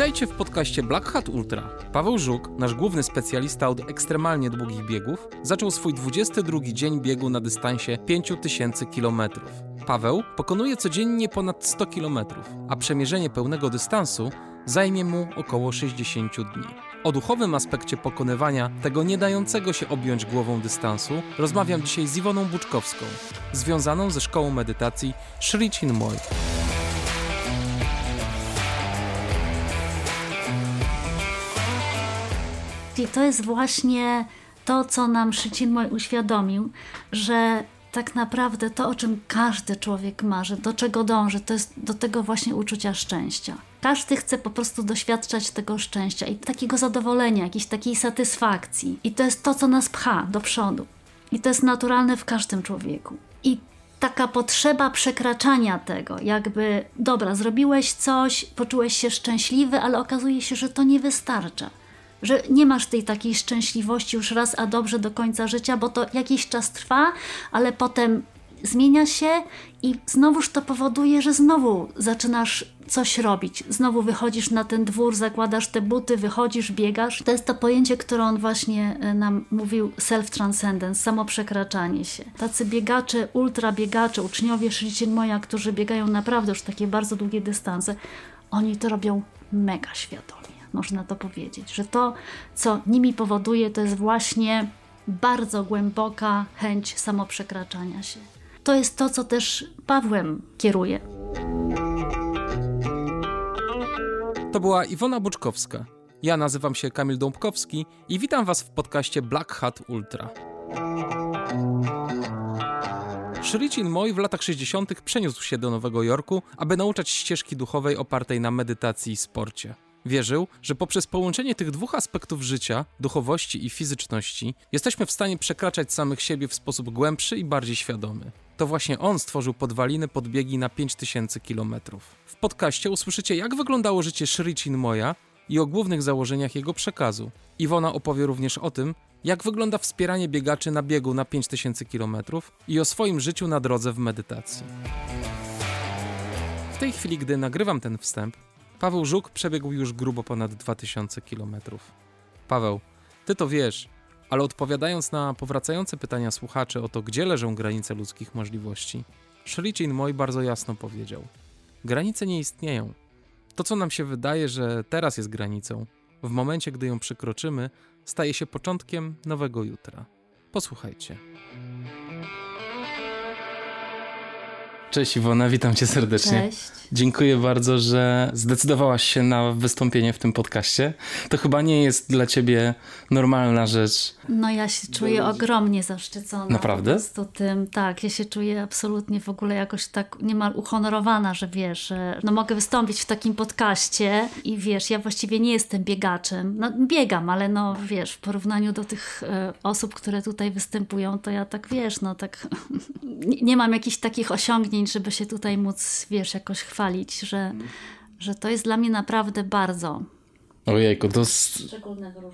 Witajcie w podcaście Black Hat Ultra. Paweł Żuk, nasz główny specjalista od ekstremalnie długich biegów, zaczął swój 22 dzień biegu na dystansie 5000 km. Paweł pokonuje codziennie ponad 100 km, a przemierzenie pełnego dystansu zajmie mu około 60 dni. O duchowym aspekcie pokonywania tego nie dającego się objąć głową dystansu rozmawiam dzisiaj z Iwoną Buczkowską, związaną ze szkołą medytacji Sri Chinmoy. I to jest właśnie to, co nam Szycinmoj uświadomił, że tak naprawdę to, o czym każdy człowiek marzy, do czego dąży, to jest do tego właśnie uczucia szczęścia. Każdy chce po prostu doświadczać tego szczęścia i takiego zadowolenia, jakiejś takiej satysfakcji. I to jest to, co nas pcha do przodu. I to jest naturalne w każdym człowieku. I taka potrzeba przekraczania tego, jakby, dobra, zrobiłeś coś, poczułeś się szczęśliwy, ale okazuje się, że to nie wystarcza że nie masz tej takiej szczęśliwości już raz, a dobrze do końca życia, bo to jakiś czas trwa, ale potem zmienia się i znowuż to powoduje, że znowu zaczynasz coś robić. Znowu wychodzisz na ten dwór, zakładasz te buty, wychodzisz, biegasz. To jest to pojęcie, które on właśnie e, nam mówił, self-transcendence, samo przekraczanie się. Tacy biegacze, ultra biegacze, uczniowie Shrijin Moja, którzy biegają naprawdę już takie bardzo długie dystanse, oni to robią mega świadomie można to powiedzieć, że to, co nimi powoduje, to jest właśnie bardzo głęboka chęć samoprzekraczania się. To jest to, co też Pawłem kieruje. To była Iwona Buczkowska. Ja nazywam się Kamil Dąbkowski i witam Was w podcaście Black Hat Ultra. Shirichin Moi w latach 60. przeniósł się do Nowego Jorku, aby nauczać ścieżki duchowej opartej na medytacji i sporcie. Wierzył, że poprzez połączenie tych dwóch aspektów życia, duchowości i fizyczności, jesteśmy w stanie przekraczać samych siebie w sposób głębszy i bardziej świadomy. To właśnie on stworzył podwaliny podbiegi na 5000 km. W podcaście usłyszycie, jak wyglądało życie Sri Chinmoya i o głównych założeniach jego przekazu. Iwona opowie również o tym, jak wygląda wspieranie biegaczy na biegu na 5000 km i o swoim życiu na drodze w medytacji. W tej chwili, gdy nagrywam ten wstęp, Paweł Żuk przebiegł już grubo ponad 2000 kilometrów. Paweł, ty to wiesz, ale odpowiadając na powracające pytania słuchaczy o to, gdzie leżą granice ludzkich możliwości, Shlicin Moj bardzo jasno powiedział: Granice nie istnieją. To, co nam się wydaje, że teraz jest granicą, w momencie, gdy ją przekroczymy, staje się początkiem nowego jutra. Posłuchajcie. Cześć Iwona, witam cię serdecznie. Cześć. Dziękuję bardzo, że zdecydowałaś się na wystąpienie w tym podcaście. To chyba nie jest dla ciebie normalna rzecz. No ja się czuję ogromnie zaszczycona. Naprawdę? Po tym, tak, ja się czuję absolutnie w ogóle jakoś tak niemal uhonorowana, że wiesz, że no mogę wystąpić w takim podcaście i wiesz, ja właściwie nie jestem biegaczem. No biegam, ale no wiesz, w porównaniu do tych e, osób, które tutaj występują, to ja tak wiesz, no tak nie, nie mam jakichś takich osiągnięć, żeby się tutaj móc, wiesz, jakoś chwalić że, że to jest dla mnie naprawdę bardzo Ojejku, to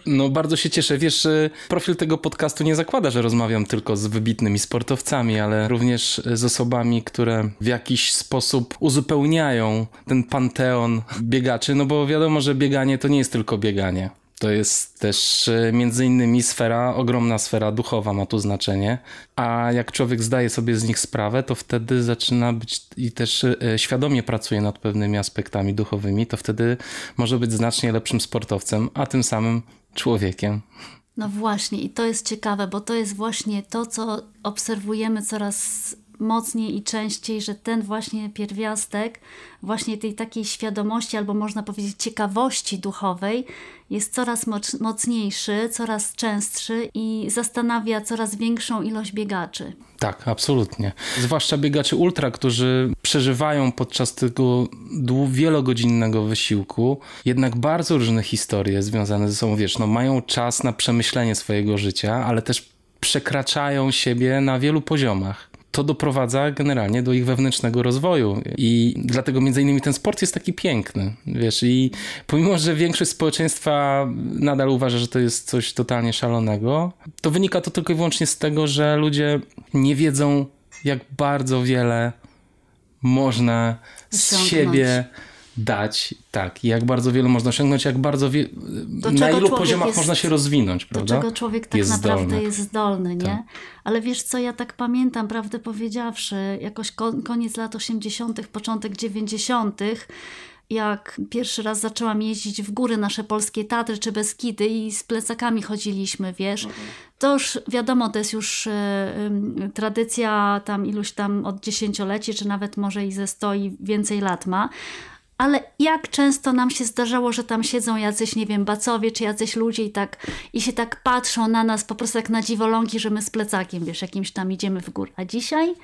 No bardzo się cieszę. Wiesz, profil tego podcastu nie zakłada, że rozmawiam tylko z wybitnymi sportowcami, ale również z osobami, które w jakiś sposób uzupełniają ten panteon biegaczy, no bo wiadomo, że bieganie to nie jest tylko bieganie. To jest też e, między innymi sfera, ogromna sfera duchowa ma tu znaczenie, a jak człowiek zdaje sobie z nich sprawę, to wtedy zaczyna być i też e, świadomie pracuje nad pewnymi aspektami duchowymi, to wtedy może być znacznie lepszym sportowcem, a tym samym człowiekiem. No właśnie, i to jest ciekawe, bo to jest właśnie to, co obserwujemy coraz mocniej i częściej, że ten właśnie pierwiastek, właśnie tej takiej świadomości, albo można powiedzieć ciekawości duchowej, jest coraz mocniejszy, coraz częstszy i zastanawia coraz większą ilość biegaczy. Tak, absolutnie. Zwłaszcza biegaczy ultra, którzy przeżywają podczas tego wielogodzinnego wysiłku jednak bardzo różne historie związane ze sobą. Wiesz, no mają czas na przemyślenie swojego życia, ale też przekraczają siebie na wielu poziomach to doprowadza generalnie do ich wewnętrznego rozwoju. I dlatego między innymi ten sport jest taki piękny, wiesz, i pomimo, że większość społeczeństwa nadal uważa, że to jest coś totalnie szalonego, to wynika to tylko i wyłącznie z tego, że ludzie nie wiedzą, jak bardzo wiele można z siebie dać, tak, jak bardzo wiele można osiągnąć, jak bardzo wie... na ilu poziomach jest, można się rozwinąć, prawda? Do czego człowiek tak jest naprawdę zdolny. jest zdolny, nie? Tak. Ale wiesz co, ja tak pamiętam, prawdę powiedziawszy, jakoś koniec lat 80., początek 90., jak pierwszy raz zaczęłam jeździć w góry nasze polskie Tatry czy Beskidy i z plecakami chodziliśmy, wiesz. Mhm. To już wiadomo, to jest już y, y, tradycja tam iluś tam od dziesięcioleci, czy nawet może i ze sto i więcej lat ma. Ale jak często nam się zdarzało, że tam siedzą jacyś, nie wiem, bacowie czy jacyś ludzie i tak i się tak patrzą na nas po prostu jak na dziwolągi, że my z plecakiem, wiesz, jakimś tam idziemy w górę. A dzisiaj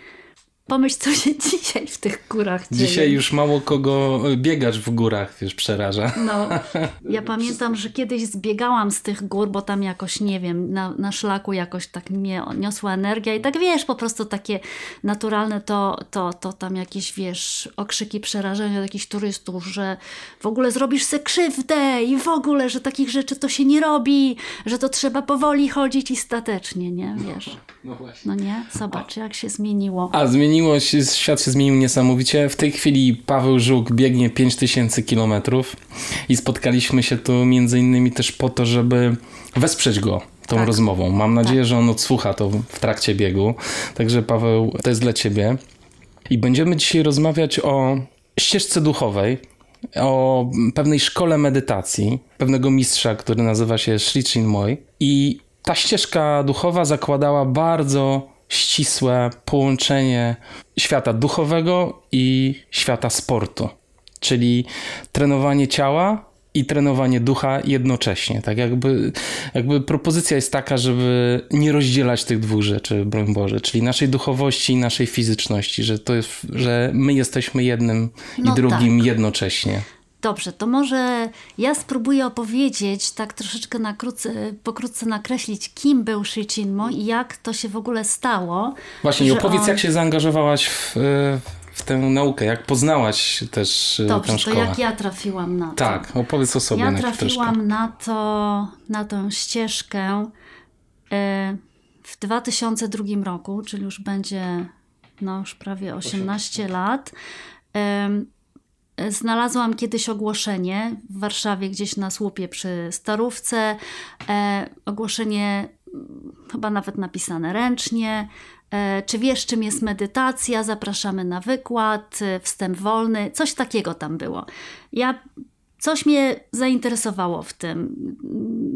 Pomyśl, co się dzisiaj w tych górach dzieje. Dzisiaj już mało kogo biegacz w górach, wiesz, przeraża. No, ja pamiętam, że kiedyś zbiegałam z tych gór, bo tam jakoś, nie wiem, na, na szlaku jakoś tak mnie niosła energia i tak, wiesz, po prostu takie naturalne to, to, to tam jakieś, wiesz, okrzyki przerażenia od jakichś turystów, że w ogóle zrobisz se krzywdę i w ogóle, że takich rzeczy to się nie robi, że to trzeba powoli chodzić i statecznie, nie, wiesz. No, właśnie. No nie? Zobacz, jak się zmieniło. A, zmieniło zmieniło się, świat się zmienił niesamowicie. W tej chwili Paweł Żuk biegnie 5000 kilometrów i spotkaliśmy się tu między innymi też po to, żeby wesprzeć go tą tak. rozmową. Mam nadzieję, tak. że on odsłucha to w trakcie biegu. Także Paweł, to jest dla ciebie. I będziemy dzisiaj rozmawiać o ścieżce duchowej, o pewnej szkole medytacji, pewnego mistrza, który nazywa się Sri Chinmoy. I ta ścieżka duchowa zakładała bardzo ścisłe połączenie świata duchowego i świata sportu, czyli trenowanie ciała i trenowanie ducha jednocześnie. Tak jakby, jakby propozycja jest taka, żeby nie rozdzielać tych dwóch rzeczy, broń Boże, czyli naszej duchowości i naszej fizyczności, że to jest, że my jesteśmy jednym no i drugim tak. jednocześnie. Dobrze, to może ja spróbuję opowiedzieć, tak troszeczkę na krótce, pokrótce nakreślić, kim był Shichinmo i jak to się w ogóle stało. Właśnie, opowiedz, on... jak się zaangażowałaś w, w tę naukę, jak poznałaś też e, Dobrze, tę szkołę. to jak ja trafiłam na to. Tak, opowiedz o sobie. Ja trafiłam na to, na tę ścieżkę e, w 2002 roku, czyli już będzie no już prawie 18 lat. Znalazłam kiedyś ogłoszenie w Warszawie, gdzieś na słupie przy Starówce. E, ogłoszenie mm, chyba nawet napisane ręcznie. E, czy wiesz, czym jest medytacja? Zapraszamy na wykład, e, wstęp wolny, coś takiego tam było. Ja coś mnie zainteresowało w tym.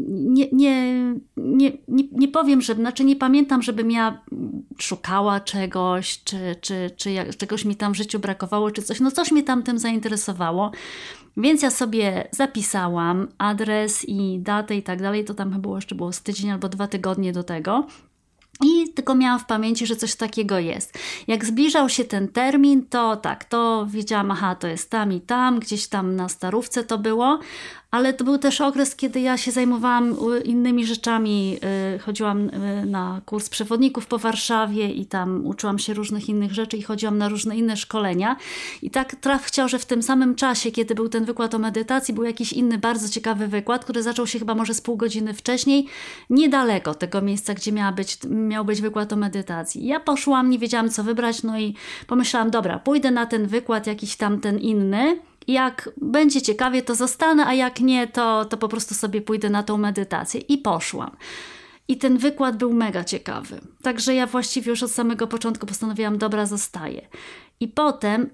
Nie, nie, nie, nie, nie powiem, że, znaczy nie pamiętam, żebym ja szukała czegoś, czy, czy, czy jak, czegoś mi tam w życiu brakowało, czy coś. No coś mnie tam tym zainteresowało. Więc ja sobie zapisałam adres i datę i tak dalej. To tam było jeszcze było z tydzień albo dwa tygodnie do tego. I tylko miałam w pamięci, że coś takiego jest. Jak zbliżał się ten termin, to tak, to wiedziałam, aha, to jest tam i tam, gdzieś tam na starówce to było, ale to był też okres, kiedy ja się zajmowałam innymi rzeczami. Y, chodziłam y, na kurs przewodników po Warszawie i tam uczyłam się różnych innych rzeczy i chodziłam na różne inne szkolenia. I tak traf chciał, że w tym samym czasie, kiedy był ten wykład o medytacji, był jakiś inny bardzo ciekawy wykład, który zaczął się chyba może z pół godziny wcześniej, niedaleko tego miejsca, gdzie miała być, miał być wykład o medytacji. Ja poszłam, nie wiedziałam co wybrać, no i pomyślałam, dobra, pójdę na ten wykład jakiś tam ten inny jak będzie ciekawie, to zostanę, a jak nie, to, to po prostu sobie pójdę na tą medytację. I poszłam. I ten wykład był mega ciekawy. Także ja właściwie już od samego początku postanowiłam, dobra, zostaję. I potem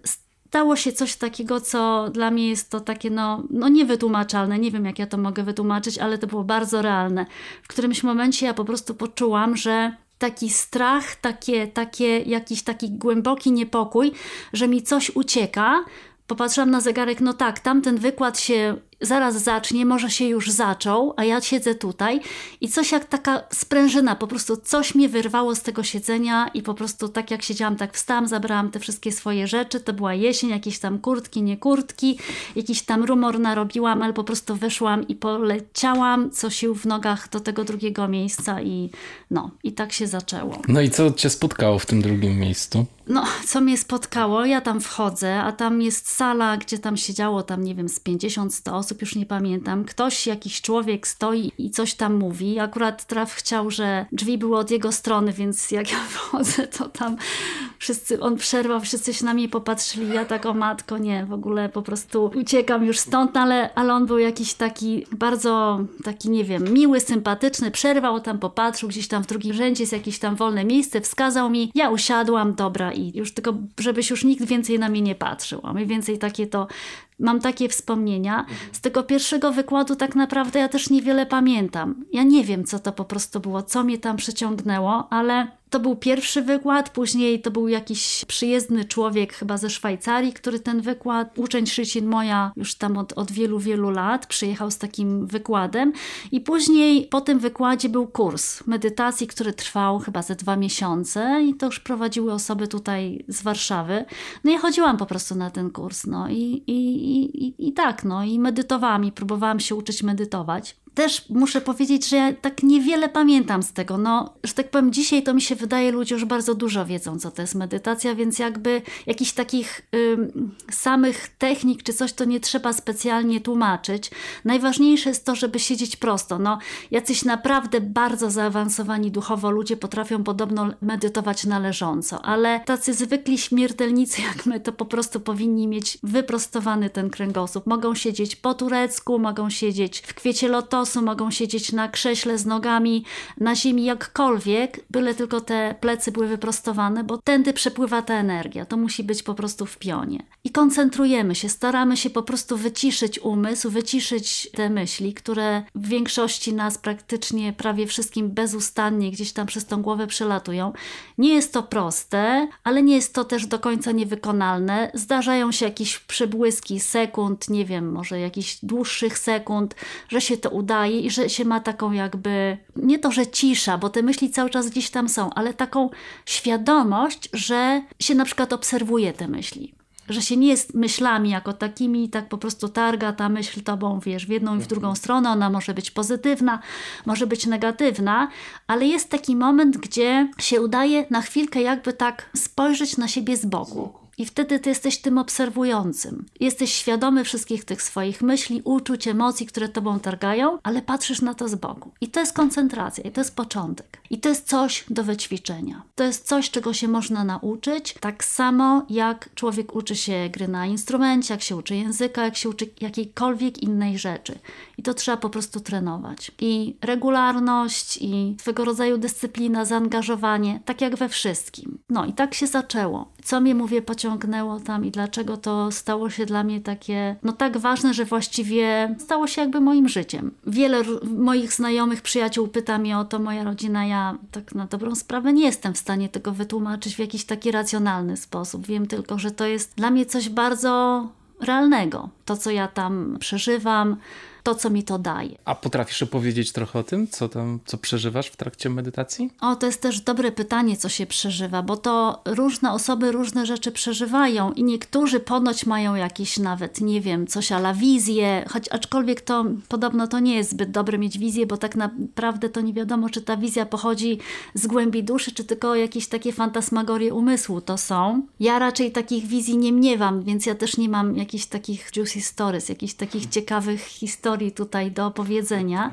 stało się coś takiego, co dla mnie jest to takie no, no niewytłumaczalne. Nie wiem, jak ja to mogę wytłumaczyć, ale to było bardzo realne. W którymś momencie ja po prostu poczułam, że taki strach, takie, takie, jakiś taki głęboki niepokój, że mi coś ucieka, Popatrzyłam na zegarek, no tak, tamten wykład się zaraz zacznie, może się już zaczął, a ja siedzę tutaj i coś jak taka sprężyna, po prostu coś mnie wyrwało z tego siedzenia i po prostu tak jak siedziałam, tak wstałam, zabrałam te wszystkie swoje rzeczy, to była jesień, jakieś tam kurtki, nie kurtki, jakiś tam rumor narobiłam, ale po prostu wyszłam i poleciałam co sił w nogach do tego drugiego miejsca i no, i tak się zaczęło. No i co cię spotkało w tym drugim miejscu? No, co mnie spotkało, ja tam wchodzę, a tam jest sala, gdzie tam siedziało tam, nie wiem, z 50-100 osób, już nie pamiętam. Ktoś, jakiś człowiek stoi i coś tam mówi. Akurat traf chciał, że drzwi były od jego strony, więc jak ja wchodzę, to tam wszyscy, on przerwał, wszyscy się na mnie popatrzyli, ja tak o matko, nie, w ogóle po prostu uciekam już stąd, ale, ale on był jakiś taki bardzo, taki nie wiem, miły, sympatyczny, przerwał tam, popatrzył, gdzieś tam w drugim rzędzie jest jakieś tam wolne miejsce, wskazał mi, ja usiadłam, dobra i już tylko, żebyś już nikt więcej na mnie nie patrzył, a mniej więcej takie to mam takie wspomnienia. Z tego pierwszego wykładu tak naprawdę ja też niewiele pamiętam. Ja nie wiem, co to po prostu było, co mnie tam przyciągnęło, ale to był pierwszy wykład, później to był jakiś przyjezdny człowiek chyba ze Szwajcarii, który ten wykład, uczeń Szycin moja już tam od, od wielu, wielu lat, przyjechał z takim wykładem i później po tym wykładzie był kurs medytacji, który trwał chyba ze dwa miesiące i to już prowadziły osoby tutaj z Warszawy. No i chodziłam po prostu na ten kurs, no i, i, i, i tak, no i medytowałam i próbowałam się uczyć medytować też muszę powiedzieć, że ja tak niewiele pamiętam z tego. No, że tak powiem, dzisiaj to mi się wydaje, ludzie już bardzo dużo wiedzą, co to jest medytacja, więc jakby jakichś takich samych technik czy coś to nie trzeba specjalnie tłumaczyć. Najważniejsze jest to, żeby siedzieć prosto. No, jacyś naprawdę bardzo zaawansowani duchowo ludzie potrafią podobno medytować należąco, ale tacy zwykli śmiertelnicy jak my, to po prostu powinni mieć wyprostowany ten kręgosłup. Mogą siedzieć po turecku, mogą siedzieć w kwiecie lotosu, losu, mogą siedzieć na krześle z nogami na ziemi jakkolwiek, byle tylko te plecy były wyprostowane, bo tędy przepływa ta energia. To musi być po prostu w pionie. I koncentrujemy się, staramy się po prostu wyciszyć umysł, wyciszyć te myśli, które w większości nas praktycznie prawie wszystkim bezustannie gdzieś tam przez tą głowę przelatują. Nie jest to proste, ale nie jest to też do końca niewykonalne. Zdarzają się jakieś przebłyski sekund, nie wiem, może jakichś dłuższych sekund, że się to uda udaje i że się ma taką jakby, nie to, że cisza, bo te myśli cały czas gdzieś tam są, ale taką świadomość, że się na przykład obserwuje te myśli. Że się nie jest myślami jako takimi, tak po prostu targa ta myśl tobą, wiesz, w jedną i w drugą stronę, ona może być pozytywna, może być negatywna, ale jest taki moment, gdzie się udaje na chwilkę jakby tak spojrzeć na siebie z boku. I wtedy ty jesteś tym obserwującym. Jesteś świadomy wszystkich tych swoich myśli, uczuć, emocji, które tobą targają, ale patrzysz na to z boku. I to jest koncentracja, i to jest początek. I to jest coś do wyćwiczenia. To jest coś, czego się można nauczyć, tak samo jak człowiek uczy się gry na instrumencie, jak się uczy języka, jak się uczy jakiejkolwiek innej rzeczy. I to trzeba po prostu trenować. I regularność, i swego rodzaju dyscyplina, zaangażowanie, tak jak we wszystkim. No i tak się zaczęło. Co mnie mówię pociągnęło tam i dlaczego to stało się dla mnie takie, no tak ważne, że właściwie stało się jakby moim życiem. Wiele moich znajomych, przyjaciół pyta mnie o to, moja rodzina, ja tak na dobrą sprawę nie jestem w stanie tego wytłumaczyć w jakiś taki racjonalny sposób. Wiem tylko, że to jest dla mnie coś bardzo realnego. To, co ja tam przeżywam, to, co mi to daje. A potrafisz opowiedzieć trochę o tym, co tam, co przeżywasz w trakcie medytacji? O, to jest też dobre pytanie, co się przeżywa, bo to różne osoby różne rzeczy przeżywają i niektórzy ponoć mają jakieś nawet, nie wiem, coś ala wizję, choć aczkolwiek to podobno to nie jest zbyt dobre mieć wizję, bo tak naprawdę to nie wiadomo, czy ta wizja pochodzi z głębi duszy, czy tylko jakieś takie fantasmagorie umysłu to są. Ja raczej takich wizji nie mniewam, więc ja też nie mam jakichś takich juicy stories, jakichś takich ciekawych historii, historii tutaj do opowiedzenia,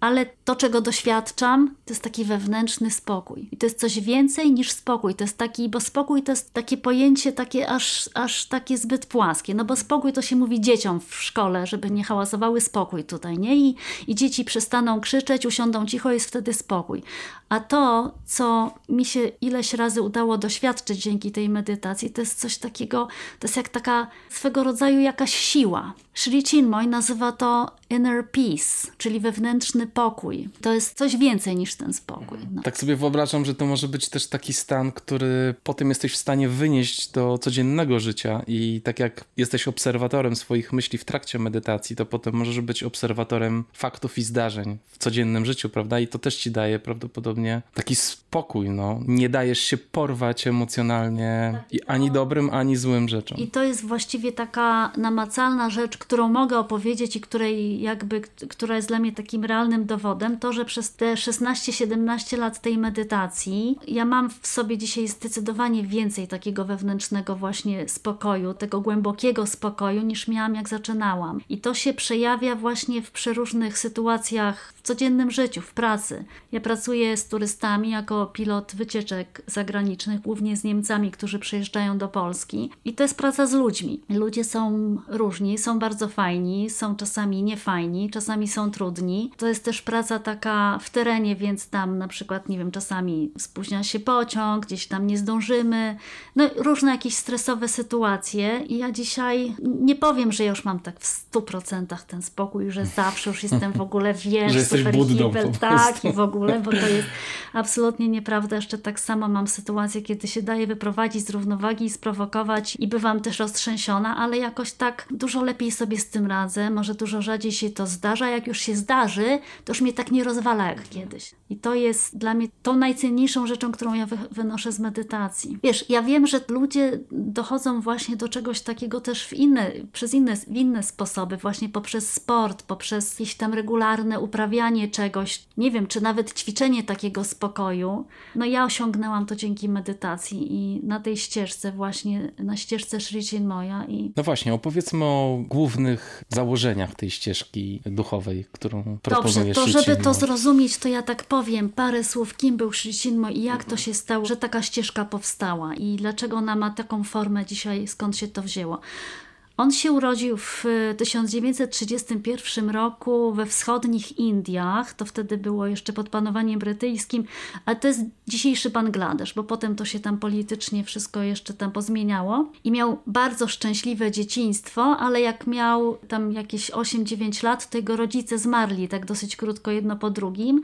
ale to, czego doświadczam, to jest taki wewnętrzny spokój. I to jest coś więcej niż spokój. To jest taki, bo spokój to jest takie pojęcie takie aż, aż takie zbyt płaskie. No bo spokój to się mówi dzieciom w szkole, żeby nie hałasowały spokój tutaj, nie? I, i dzieci przestaną krzyczeć, usiądą cicho, jest wtedy spokój. A to, co mi się ileś razy udało doświadczyć dzięki tej medytacji, to jest coś takiego, to jest jak taka swego rodzaju jakaś siła. Sri Chinmoy nazywa to inner peace, czyli wewnętrzny pokój. To jest coś więcej niż ten spokój. No. Tak sobie wyobrażam, że to może być też taki stan, który potem jesteś w stanie wynieść do codziennego życia i tak jak jesteś obserwatorem swoich myśli w trakcie medytacji, to potem możesz być obserwatorem faktów i zdarzeń w codziennym życiu, prawda? I to też ci daje prawdopodobnie taki spokój, no. Nie dajesz się porwać emocjonalnie tak, i ani dobrym, ani złym rzeczom. I to jest właściwie taka namacalna rzecz, którą mogę opowiedzieć i której jakby, która jest dla mnie takim realnym dowodem, to, że przez te 16-17 lat tej medytacji ja mam w sobie dzisiaj zdecydowanie więcej takiego wewnętrznego właśnie spokoju, tego głębokiego spokoju niż miałam jak zaczynałam. I to się przejawia właśnie w przeróżnych sytuacjach w codziennym życiu, w pracy. Ja pracuję z turystami jako pilot wycieczek zagranicznych, głównie z Niemcami, którzy przyjeżdżają do Polski. I to jest praca z ludźmi. Ludzie są różni, są bardzo fajni, są czasami niefajni, czasami są trudni. To jest też praca taka w terenie, więc tam na przykład, nie wiem, czasami spóźnia się pociąg, gdzieś tam nie zdążymy. No różne jakieś stresowe sytuacje. I ja dzisiaj nie powiem, że ja już mam tak w 100% ten spokój, że zawsze już jestem w ogóle wiesz, jesteś Buddą Tak, i w ogóle, bo to jest absolutnie nieprawda. Jeszcze tak samo mam sytuację, kiedy się daje wyprowadzić z równowagi i sprowokować i bywam też roztrzęsiona, ale jakoś tak dużo lepiej sobie z tym radzę. Może dużo rzadziej się to zdarza. Jak już się zdarzy, to już mnie tak nie rozwala jak kiedyś. I to jest dla mnie tą najcenniejszą rzeczą, którą ja wy wynoszę z medytacji. Wiesz, ja wiem, że ludzie dochodzą właśnie do czegoś takiego też w inne, przez inne, w inne sposoby, właśnie poprzez sport, poprzez jakieś tam regularne uprawianie czegoś, nie wiem, czy nawet ćwiczenie takiego spokoju, no ja osiągnęłam to dzięki medytacji i na tej ścieżce właśnie, na ścieżce Sri moja i... No właśnie, opowiedzmy o głównych założeniach tej ścieżki duchowej, którą proponujesz Dobrze, to żeby to zrozumieć, to ja tak powiem parę słów, kim był Sri Chinmoy i jak to się stało, że taka ścieżka powstała i dlaczego ona ma taką formę dzisiaj, skąd się to wzięło. On się urodził w 1931 roku we wschodnich Indiach, to wtedy było jeszcze pod panowaniem brytyjskim, ale to jest dzisiejszy Bangladesz, bo potem to się tam politycznie wszystko jeszcze tam pozmieniało. I miał bardzo szczęśliwe dzieciństwo, ale jak miał tam jakieś 8-9 lat, to jego rodzice zmarli tak dosyć krótko jedno po drugim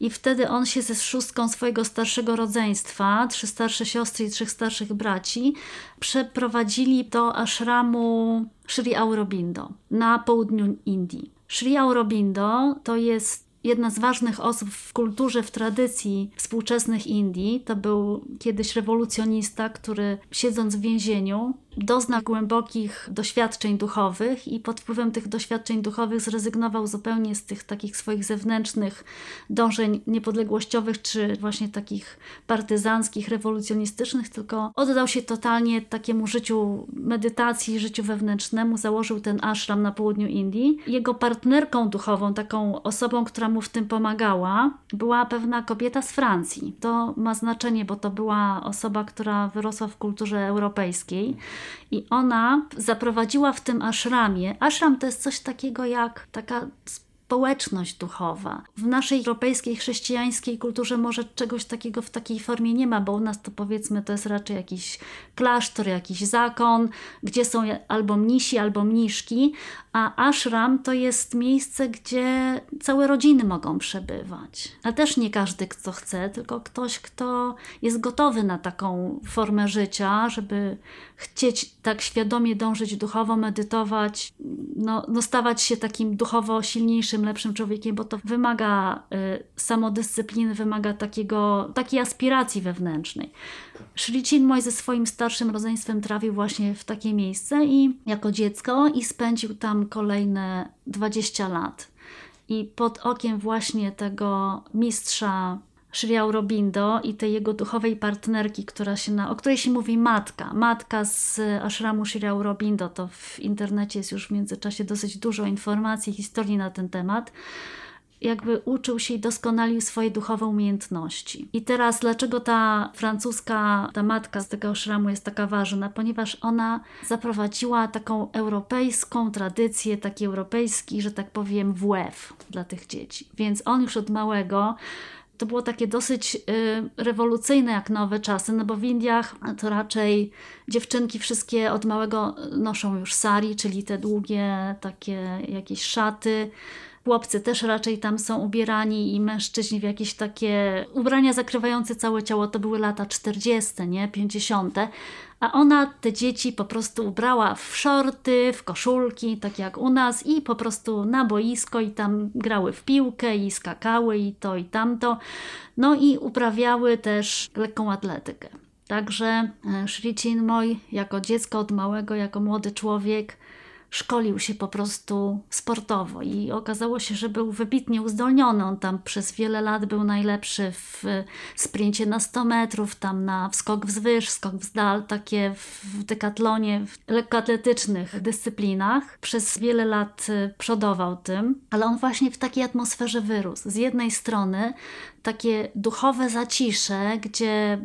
i wtedy on się ze szóstką swojego starszego rodzeństwa, trzy starsze siostry i trzech starszych braci, przeprowadzili do ashramu Sri Aurobindo na południu Indii. Sri Aurobindo to jest jedna z ważnych osób w kulturze, w tradycji współczesnych Indii. To był kiedyś rewolucjonista, który siedząc w więzieniu doznał głębokich doświadczeń duchowych i pod wpływem tych doświadczeń duchowych zrezygnował zupełnie z tych takich swoich zewnętrznych dążeń niepodległościowych czy właśnie takich partyzanckich, rewolucjonistycznych, tylko oddał się totalnie takiemu życiu medytacji, życiu wewnętrznemu, założył ten ashram na południu Indii. Jego partnerką duchową, taką osobą, która mu w tym pomagała, była pewna kobieta z Francji. To ma znaczenie, bo to była osoba, która wyrosła w kulturze europejskiej. I ona zaprowadziła w tym ashramie. Ashram to jest coś takiego jak taka społeczność duchowa. W naszej europejskiej, chrześcijańskiej kulturze może czegoś takiego w takiej formie nie ma, bo u nas to powiedzmy to jest raczej jakiś klasztor, jakiś zakon, gdzie są albo mnisi, albo mniszki, a ashram to jest miejsce, gdzie całe rodziny mogą przebywać. A też nie każdy, kto chce, tylko ktoś, kto jest gotowy na taką formę życia, żeby chcieć tak świadomie dążyć duchowo, medytować, no, no stawać się takim duchowo silniejszym, lepszym człowiekiem, bo to wymaga y, samodyscypliny, wymaga takiego, takiej aspiracji wewnętrznej. Sri Chinmoy ze swoim starszym rodzeństwem trafił właśnie w takie miejsce i jako dziecko i spędził tam kolejne 20 lat. I pod okiem właśnie tego mistrza Sri Aurobindo i tej jego duchowej partnerki, która się na, o której się mówi matka. Matka z ashramu Sri Aurobindo. To w internecie jest już w międzyczasie dosyć dużo informacji, historii na ten temat jakby uczył się i doskonalił swoje duchowe umiejętności. I teraz dlaczego ta francuska, ta matka z tego szramu jest taka ważna? Ponieważ ona zaprowadziła taką europejską tradycję, taki europejski, że tak powiem, WF dla tych dzieci. Więc on już od małego to było takie dosyć y, rewolucyjne jak nowe czasy, no bo w Indiach to raczej dziewczynki wszystkie od małego noszą już sari, czyli te długie takie jakieś szaty. Chłopcy też raczej tam są ubierani i mężczyźni w jakieś takie ubrania zakrywające całe ciało. To były lata 40., nie? 50. A ona te dzieci po prostu ubrała w szorty, w koszulki, tak jak u nas, i po prostu na boisko i tam grały w piłkę i skakały i to i tamto. No i uprawiały też lekką atletykę. Także e, Sri Chinmoy jako dziecko od małego, jako młody człowiek szkolił się po prostu sportowo i okazało się, że był wybitnie uzdolniony. On tam przez wiele lat był najlepszy w sprincie na 100 metrów, tam na wskok wzwyż, skok wzdal, takie w dekatlonie, w lekkoatletycznych dyscyplinach. Przez wiele lat przodował tym, ale on właśnie w takiej atmosferze wyrósł. Z jednej strony takie duchowe zacisze, gdzie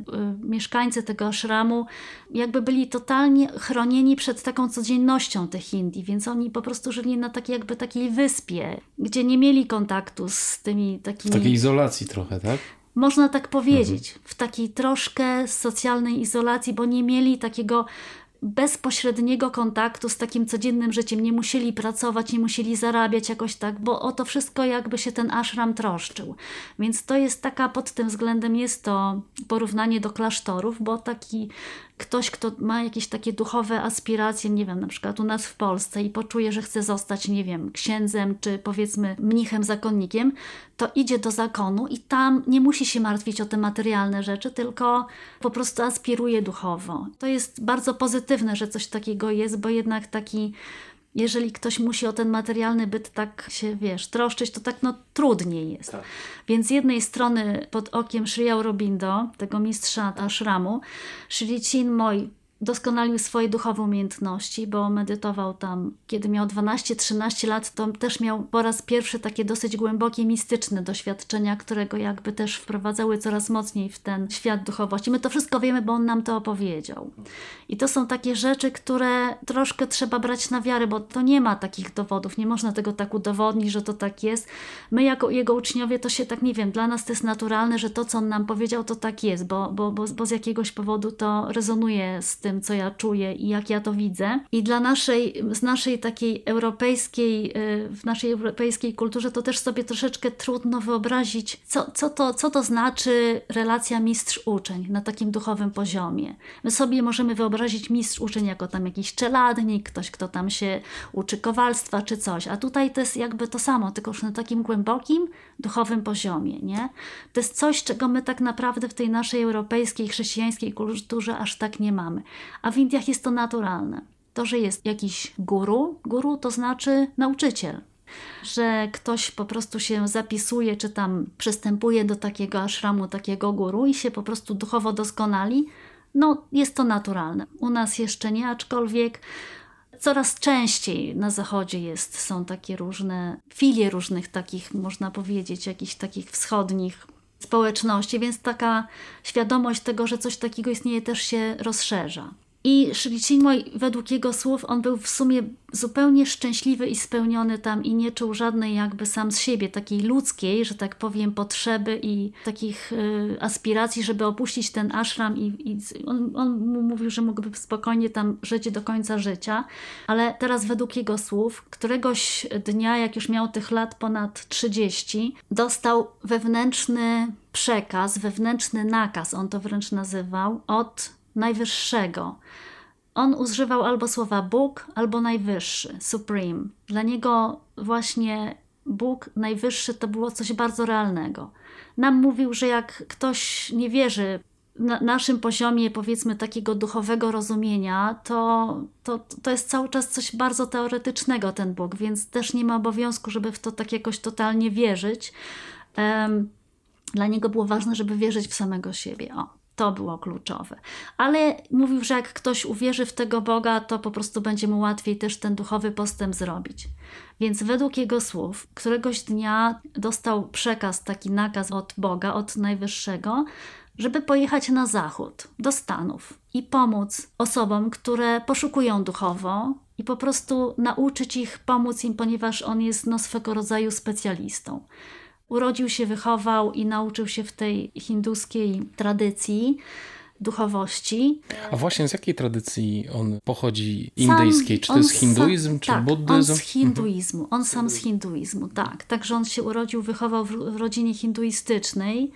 y, mieszkańcy tego szramu jakby byli totalnie chronieni przed taką codziennością tych Indii, więc oni po prostu żyli na takiej jakby takiej wyspie, gdzie nie mieli kontaktu z tymi takimi... W takiej izolacji trochę, tak? Można tak powiedzieć, mhm. w takiej troszkę socjalnej izolacji, bo nie mieli takiego bezpośredniego kontaktu z takim codziennym życiem. Nie musieli pracować, nie musieli zarabiać jakoś tak, bo o to wszystko jakby się ten ashram troszczył. Więc to jest taka, pod tym względem jest to porównanie do klasztorów, bo taki ktoś, kto ma jakieś takie duchowe aspiracje, nie wiem, na przykład u nas w Polsce i poczuje, że chce zostać, nie wiem, księdzem czy powiedzmy mnichem, zakonnikiem, to idzie do zakonu i tam nie musi się martwić o te materialne rzeczy, tylko po prostu aspiruje duchowo. To jest bardzo pozytywne, że coś takiego jest, bo jednak taki jeżeli ktoś musi o ten materialny byt tak się, wiesz, troszczyć, to tak no trudniej jest. Tak. Więc z jednej strony pod okiem Sri Aurobindo, tego mistrza ashramu, Sri Chinmoy doskonalił swoje duchowe umiejętności, bo medytował tam, kiedy miał 12-13 lat, to też miał po raz pierwszy takie dosyć głębokie, mistyczne doświadczenia, które go jakby też wprowadzały coraz mocniej w ten świat duchowości. My to wszystko wiemy, bo on nam to opowiedział. I to są takie rzeczy, które troszkę trzeba brać na wiarę, bo to nie ma takich dowodów, nie można tego tak udowodnić, że to tak jest. My jako jego uczniowie to się tak, nie wiem, dla nas to jest naturalne, że to, co on nam powiedział, to tak jest, bo, bo, bo, bo z jakiegoś powodu to rezonuje z tym, co ja czuję i jak ja to widzę. I dla naszej, z naszej takiej europejskiej, y, w naszej europejskiej kulturze to też sobie troszeczkę trudno wyobrazić, co, co, to, co to znaczy relacja mistrz-uczeń na takim duchowym poziomie. My sobie możemy wyobrazić mistrz-uczeń jako tam jakiś czeladnik, ktoś, kto tam się uczy kowalstwa czy coś, a tutaj to jest jakby to samo, tylko już na takim głębokim, duchowym poziomie, nie? To jest coś, czego my tak naprawdę w tej naszej europejskiej, chrześcijańskiej kulturze aż tak nie mamy. A w Indiach jest to naturalne. To, że jest jakiś guru, guru to znaczy nauczyciel, że ktoś po prostu się zapisuje, czy tam przystępuje do takiego ashramu, takiego guru i się po prostu duchowo doskonali, no jest to naturalne. U nas jeszcze nie, aczkolwiek coraz częściej na zachodzie jest, są takie różne filie różnych takich, można powiedzieć, jakichś takich wschodnich społeczności, więc taka świadomość tego, że coś takiego istnieje, też się rozszerza. I Sri Chinmoy, według jego słów, on był w sumie zupełnie szczęśliwy i spełniony tam i nie czuł żadnej jakby sam z siebie takiej ludzkiej, że tak powiem, potrzeby i takich y, aspiracji, żeby opuścić ten ashram i, i on, on mówił, że mógłby spokojnie tam żyć do końca życia, ale teraz według jego słów, któregoś dnia, jak już miał tych lat ponad 30, dostał wewnętrzny przekaz, wewnętrzny nakaz, on to wręcz nazywał, od Najwyższego. On używał albo słowa Bóg, albo Najwyższy, Supreme. Dla niego właśnie Bóg Najwyższy to było coś bardzo realnego. Nam mówił, że jak ktoś nie wierzy na naszym poziomie, powiedzmy, takiego duchowego rozumienia, to, to, to jest cały czas coś bardzo teoretycznego, ten Bóg, więc też nie ma obowiązku, żeby w to tak jakoś totalnie wierzyć. Um, dla niego było ważne, żeby wierzyć w samego siebie. O. To było kluczowe. Ale mówił, że jak ktoś uwierzy w tego Boga, to po prostu będzie mu łatwiej też ten duchowy postęp zrobić. Więc według jego słów, któregoś dnia dostał przekaz, taki nakaz od Boga, od Najwyższego, żeby pojechać na zachód, do Stanów i pomóc osobom, które poszukują duchowo i po prostu nauczyć ich, pomóc im, ponieważ on jest no, swego rodzaju specjalistą. Urodził się, wychował i nauczył się w tej hinduskiej tradycji duchowości. A właśnie z jakiej tradycji on pochodzi indyjskiej? Czy to jest hinduizm, sam, czy tak, buddyzm? on z hinduizmu. On sam z hinduizmu, tak. Także on się urodził, wychował w rodzinie hinduistycznej.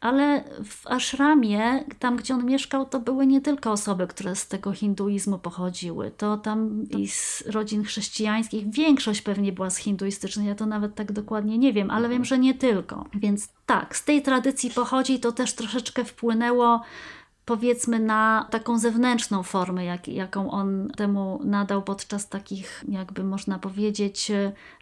Ale w ashramie, tam gdzie on mieszkał, to były nie tylko osoby, które z tego hinduizmu pochodziły. To tam i z rodzin chrześcijańskich, większość pewnie była z hinduistycznej, ja to nawet tak dokładnie nie wiem, ale wiem, że nie tylko. Więc tak, z tej tradycji pochodzi, to też troszeczkę wpłynęło powiedzmy na taką zewnętrzną formę, jak, jaką on temu nadał podczas takich, jakby można powiedzieć,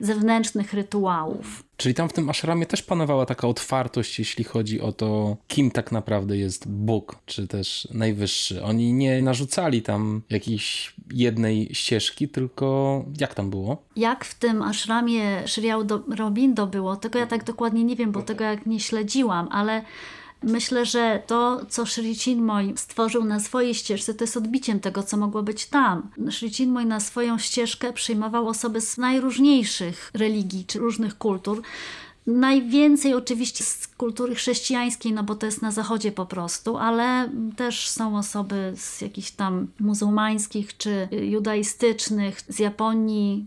zewnętrznych rytuałów. Czyli tam w tym ashramie też panowała taka otwartość, jeśli chodzi o to, kim tak naprawdę jest Bóg, czy też Najwyższy. Oni nie narzucali tam jakiejś jednej ścieżki, tylko jak tam było? Jak w tym ashramie Sri Aurobindo było, tego ja tak dokładnie nie wiem, bo tego jak nie śledziłam, ale Myślę, że to, co Sri Chinmoy stworzył na swojej ścieżce, to jest odbiciem tego, co mogło być tam. Sri Chinmoy na swoją ścieżkę przyjmował osoby z najróżniejszych religii czy różnych kultur. Najwięcej oczywiście z kultury chrześcijańskiej, no bo to jest na zachodzie po prostu, ale też są osoby z jakichś tam muzułmańskich czy judaistycznych, z Japonii.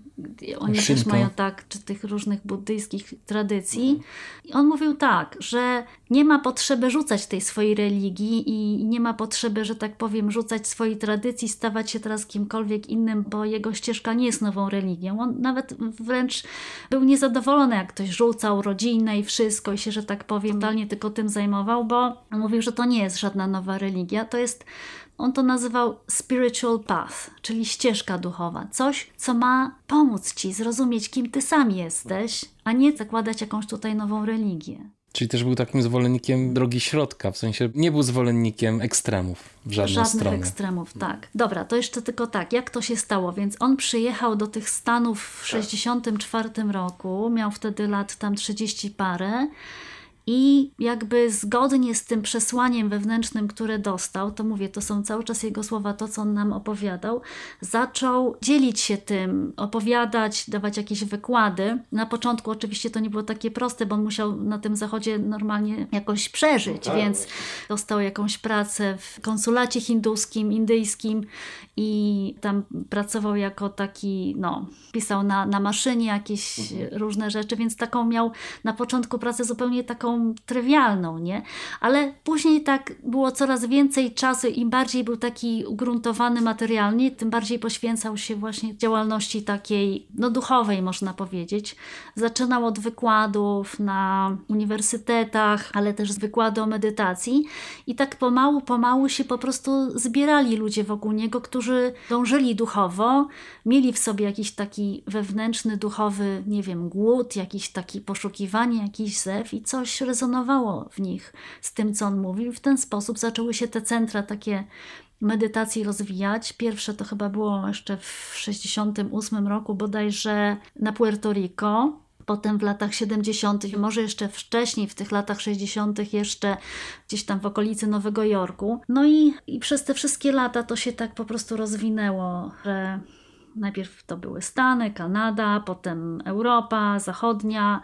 Oni Shinto. też mają tak, czy tych różnych buddyjskich tradycji. I on mówił tak, że nie ma potrzeby rzucać tej swojej religii i nie ma potrzeby, że tak powiem, rzucać swojej tradycji, stawać się teraz kimkolwiek innym, bo jego ścieżka nie jest nową religią. On nawet wręcz był niezadowolony, jak ktoś rzucał rodzinę i wszystko i się, że tak powiem, totalnie tylko tym zajmował, bo mówił, że to nie jest żadna nowa religia, to jest on to nazywał spiritual path, czyli ścieżka duchowa. Coś, co ma pomóc ci zrozumieć, kim ty sam jesteś, a nie zakładać jakąś tutaj nową religię. Czyli też był takim zwolennikiem drogi środka, w sensie nie był zwolennikiem ekstremów w żadną Żadnych stronę. ekstremów, tak. Dobra, to jeszcze tylko tak, jak to się stało? Więc on przyjechał do tych Stanów w 1964 roku, miał wtedy lat tam 30 parę i jakby zgodnie z tym przesłaniem wewnętrznym, które dostał, to mówię, to są cały czas jego słowa, to co on nam opowiadał, zaczął dzielić się tym, opowiadać, dawać jakieś wykłady. Na początku oczywiście to nie było takie proste, bo on musiał na tym zachodzie normalnie jakoś przeżyć, tak. więc dostał jakąś pracę w konsulacie hinduskim, indyjskim i tam pracował jako taki, no, pisał na, na maszynie jakieś mhm. różne rzeczy, więc taką miał na początku pracę zupełnie taką trywialną, nie? Ale później tak było coraz więcej czasu, im bardziej był taki ugruntowany materialnie, tym bardziej poświęcał się właśnie działalności takiej, no duchowej można powiedzieć. Zaczynał od wykładów na uniwersytetach, ale też z wykładu o medytacji i tak pomału, pomału się po prostu zbierali ludzie wokół niego, którzy dążyli duchowo, mieli w sobie jakiś taki wewnętrzny, duchowy, nie wiem, głód, jakiś taki poszukiwanie, jakiś zew i coś rezonowało w nich z tym, co on mówił. W ten sposób zaczęły się te centra takie medytacji rozwijać. Pierwsze to chyba było jeszcze w 68 roku bodajże na Puerto Rico potem w latach 70., może jeszcze wcześniej, w tych latach 60., jeszcze gdzieś tam w okolicy Nowego Jorku. No i, i przez te wszystkie lata to się tak po prostu rozwinęło, że najpierw to były Stany, Kanada, potem Europa Zachodnia,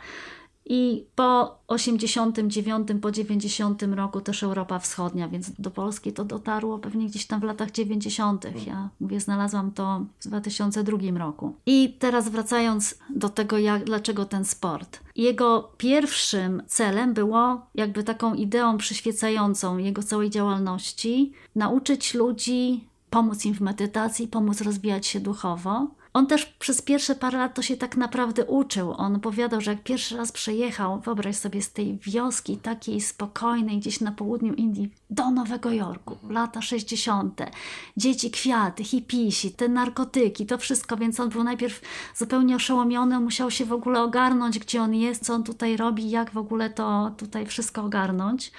i po 89, po 90 roku też Europa Wschodnia, więc do Polski to dotarło pewnie gdzieś tam w latach 90. Ja mówię, znalazłam to w 2002 roku. I teraz wracając do tego, jak, dlaczego ten sport. Jego pierwszym celem było, jakby taką ideą przyświecającą jego całej działalności, nauczyć ludzi, pomóc im w medytacji, pomóc rozwijać się duchowo on też przez pierwsze parę lat to się tak naprawdę uczył. On opowiadał, że jak pierwszy raz przejechał, wyobraź sobie, z tej wioski takiej spokojnej gdzieś na południu Indii do Nowego Jorku, lata 60., dzieci, kwiaty, hipisi, te narkotyki, to wszystko, więc on był najpierw zupełnie oszołomiony, musiał się w ogóle ogarnąć, gdzie on jest, co on tutaj robi, jak w ogóle to tutaj wszystko ogarnąć.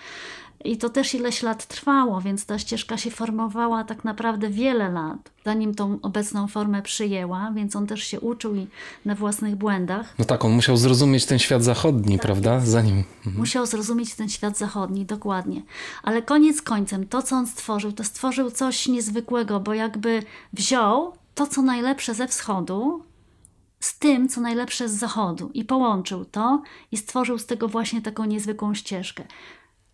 I to też ileś lat trwało, więc ta ścieżka się formowała tak naprawdę wiele lat, zanim tą obecną formę przyjęła, więc on też się uczył i na własnych błędach. No tak, on musiał zrozumieć ten świat zachodni, tak, prawda? Zanim. Mhm. Musiał zrozumieć ten świat zachodni, dokładnie. Ale koniec końcem, to co on stworzył, to stworzył coś niezwykłego, bo jakby wziął to, co najlepsze ze wschodu, z tym, co najlepsze z zachodu i połączył to i stworzył z tego właśnie taką niezwykłą ścieżkę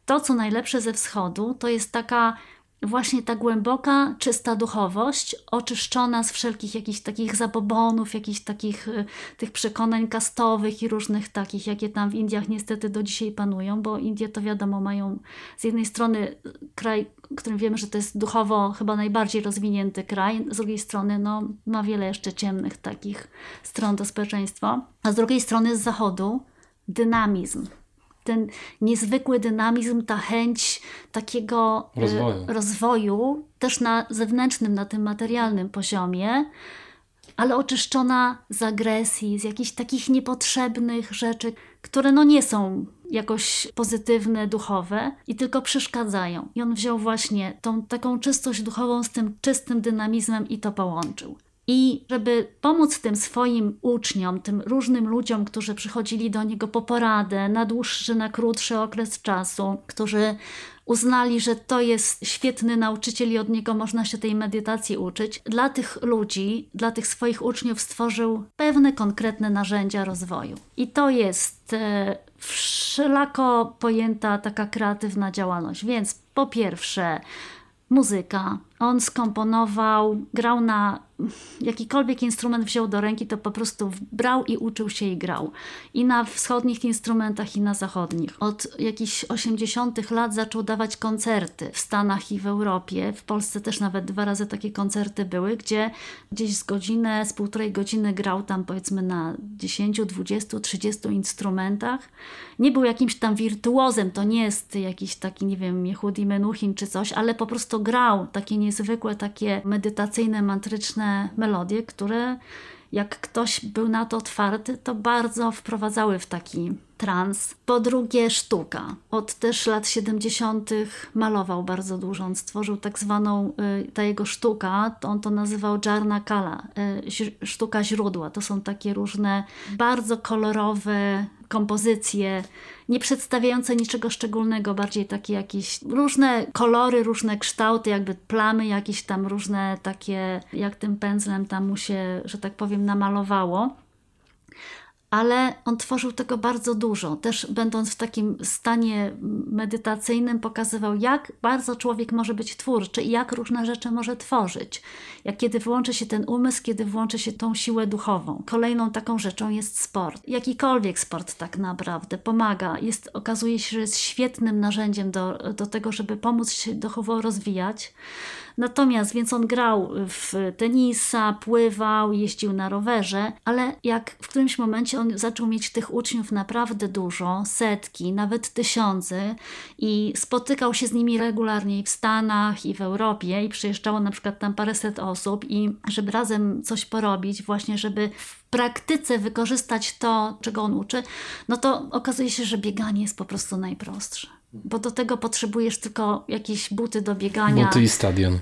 to, co najlepsze ze wschodu, to jest taka właśnie ta głęboka, czysta duchowość, oczyszczona z wszelkich jakichś takich zabobonów, jakichś takich y, tych przekonań kastowych i różnych takich, jakie tam w Indiach niestety do dzisiaj panują, bo Indie to wiadomo mają z jednej strony kraj, którym wiemy, że to jest duchowo chyba najbardziej rozwinięty kraj, z drugiej strony no, ma wiele jeszcze ciemnych takich stron do społeczeństwa, a z drugiej strony z zachodu dynamizm, ten niezwykły dynamizm, ta chęć takiego e, rozwoju, rozwoju też na zewnętrznym, na tym materialnym poziomie, ale oczyszczona z agresji, z jakichś takich niepotrzebnych rzeczy, które no nie są jakoś pozytywne, duchowe i tylko przeszkadzają. I on wziął właśnie tą taką czystość duchową z tym czystym dynamizmem i to połączył. I żeby pomóc tym swoim uczniom, tym różnym ludziom, którzy przychodzili do niego po poradę na dłuższy, na krótszy okres czasu, którzy uznali, że to jest świetny nauczyciel i od niego można się tej medytacji uczyć, dla tych ludzi, dla tych swoich uczniów stworzył pewne konkretne narzędzia rozwoju. I to jest e, wszelako pojęta taka kreatywna działalność. Więc po pierwsze, muzyka. On skomponował, grał na jakikolwiek instrument wziął do ręki, to po prostu brał i uczył się i grał. I na wschodnich instrumentach, i na zachodnich. Od jakichś 80. lat zaczął dawać koncerty w Stanach i w Europie. W Polsce też nawet dwa razy takie koncerty były, gdzie gdzieś z godzinę, z półtorej godziny grał tam powiedzmy na 10, 20, 30 instrumentach. Nie był jakimś tam wirtuozem, to nie jest jakiś taki, nie wiem, Yehudi Menuhin czy coś, ale po prostu grał takie niezwykłe, takie medytacyjne, mantryczne melodie, które jak ktoś był na to otwarty, to bardzo wprowadzały w taki trans. Po drugie, sztuka. Od też lat 70. malował bardzo dużo. On stworzył tak zwaną, y, ta jego sztuka, on to nazywał Jarna Kala, y, sztuka źródła. To są takie różne bardzo kolorowe kompozycje, nie przedstawiające niczego szczególnego, bardziej takie jakieś różne kolory, różne kształty, jakby plamy, jakieś tam różne takie, jak tym pędzlem tam mu się, że tak powiem, namalowało ale on tworzył tego bardzo dużo. Też będąc w takim stanie medytacyjnym, pokazywał, jak bardzo człowiek może być twórczy i jak różne rzeczy może tworzyć. Jak kiedy włączy się ten umysł, kiedy włączy się tą siłę duchową. Kolejną taką rzeczą jest sport. Jakikolwiek sport tak naprawdę pomaga. Jest, okazuje się, że jest świetnym narzędziem do, do tego, żeby pomóc się duchowo rozwijać. Natomiast, więc on grał w tenisa, pływał, jeździł na rowerze, ale jak w którymś momencie on zaczął mieć tych uczniów naprawdę dużo, setki, nawet tysiące i spotykał się z nimi regularnie w Stanach i w Europie i przyjeżdżało na przykład tam paręset osób i żeby razem coś porobić, właśnie żeby w praktyce wykorzystać to, czego on uczy, no to okazuje się, że bieganie jest po prostu najprostsze bo do tego potrzebujesz tylko jakieś buty do biegania. Buty i stadion.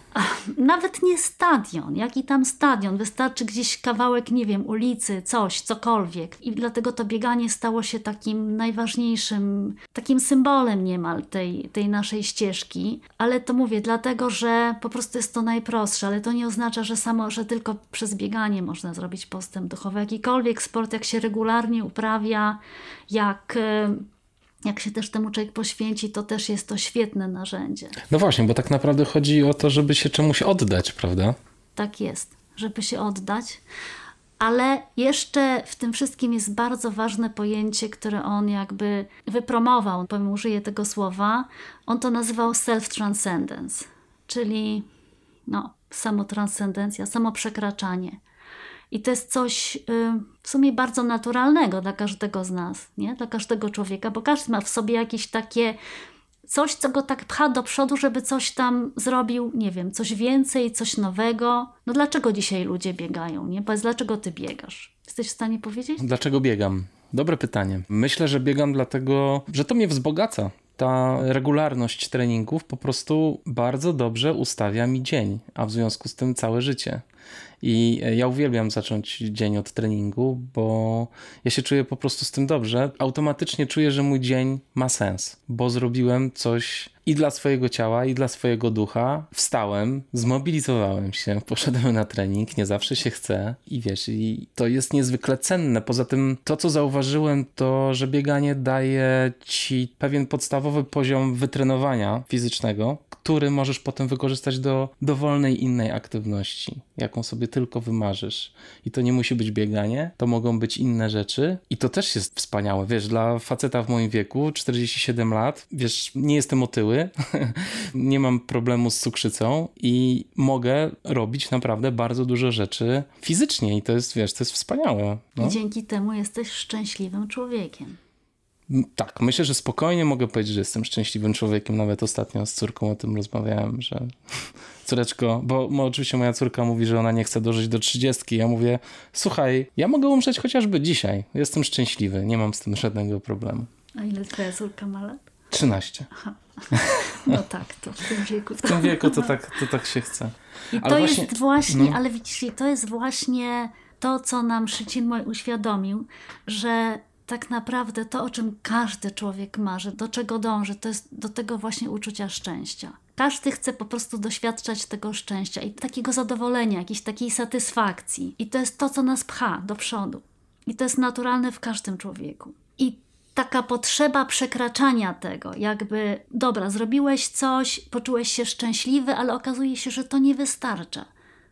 Nawet nie stadion, jaki tam stadion. Wystarczy gdzieś kawałek, nie wiem, ulicy, coś, cokolwiek. I dlatego to bieganie stało się takim najważniejszym, takim symbolem niemal tej, tej naszej ścieżki. Ale to mówię, dlatego, że po prostu jest to najprostsze, ale to nie oznacza, że samo, że tylko przez bieganie można zrobić postęp duchowy. Jakikolwiek sport, jak się regularnie uprawia, jak jak się też temu człowiek poświęci, to też jest to świetne narzędzie. No właśnie, bo tak naprawdę chodzi o to, żeby się czemuś oddać, prawda? Tak jest, żeby się oddać. Ale jeszcze w tym wszystkim jest bardzo ważne pojęcie, które on jakby wypromował, powiem, użyję tego słowa. On to nazywał self-transcendence, czyli no, samotranscendencja, samoprzekraczanie. I to jest coś y, w sumie bardzo naturalnego dla każdego z nas, nie? dla każdego człowieka, bo każdy ma w sobie jakieś takie coś, co go tak pcha do przodu, żeby coś tam zrobił, nie wiem, coś więcej, coś nowego. No dlaczego dzisiaj ludzie biegają, nie? Powiedz, dlaczego ty biegasz? Jesteś w stanie powiedzieć? Dlaczego biegam? Dobre pytanie. Myślę, że biegam dlatego, że to mnie wzbogaca. Ta regularność treningów po prostu bardzo dobrze ustawia mi dzień, a w związku z tym całe życie. I ja uwielbiam zacząć dzień od treningu, bo ja się czuję po prostu z tym dobrze. Automatycznie czuję, że mój dzień ma sens, bo zrobiłem coś i dla swojego ciała, i dla swojego ducha. Wstałem, zmobilizowałem się, poszedłem na trening, nie zawsze się chce i wiesz, i to jest niezwykle cenne. Poza tym to, co zauważyłem, to, że bieganie daje ci pewien podstawowy poziom wytrenowania fizycznego, który możesz potem wykorzystać do dowolnej innej aktywności, jaką sobie tylko wymarzysz. I to nie musi być bieganie, to mogą być inne rzeczy. I to też jest wspaniałe. Wiesz, dla faceta w moim wieku, 47 lat, wiesz, nie jestem otyły, nie mam problemu z cukrzycą i mogę robić naprawdę bardzo dużo rzeczy fizycznie. I to jest, wiesz, to jest wspaniałe. No. I dzięki temu jesteś szczęśliwym człowiekiem. Tak, myślę, że spokojnie mogę powiedzieć, że jestem szczęśliwym człowiekiem. Nawet ostatnio z córką o tym rozmawiałem, że córeczko, bo, bo oczywiście moja córka mówi, że ona nie chce dożyć do trzydziestki. Ja mówię, słuchaj, ja mogę umrzeć chociażby dzisiaj. Jestem szczęśliwy, nie mam z tym żadnego problemu. A ile twoja córka ma lat? 13. Aha. No tak, to w tym wieku. W tym wieku to tak, to tak się chce. I ale to właśnie, jest właśnie, no. ale widzisz, to jest właśnie to, co nam Szycin mój uświadomił, że tak naprawdę to, o czym każdy człowiek marzy, do czego dąży, to jest do tego właśnie uczucia szczęścia. Każdy chce po prostu doświadczać tego szczęścia i takiego zadowolenia, jakiejś takiej satysfakcji. I to jest to, co nas pcha do przodu. I to jest naturalne w każdym człowieku. Taka potrzeba przekraczania tego, jakby, dobra, zrobiłeś coś, poczułeś się szczęśliwy, ale okazuje się, że to nie wystarcza.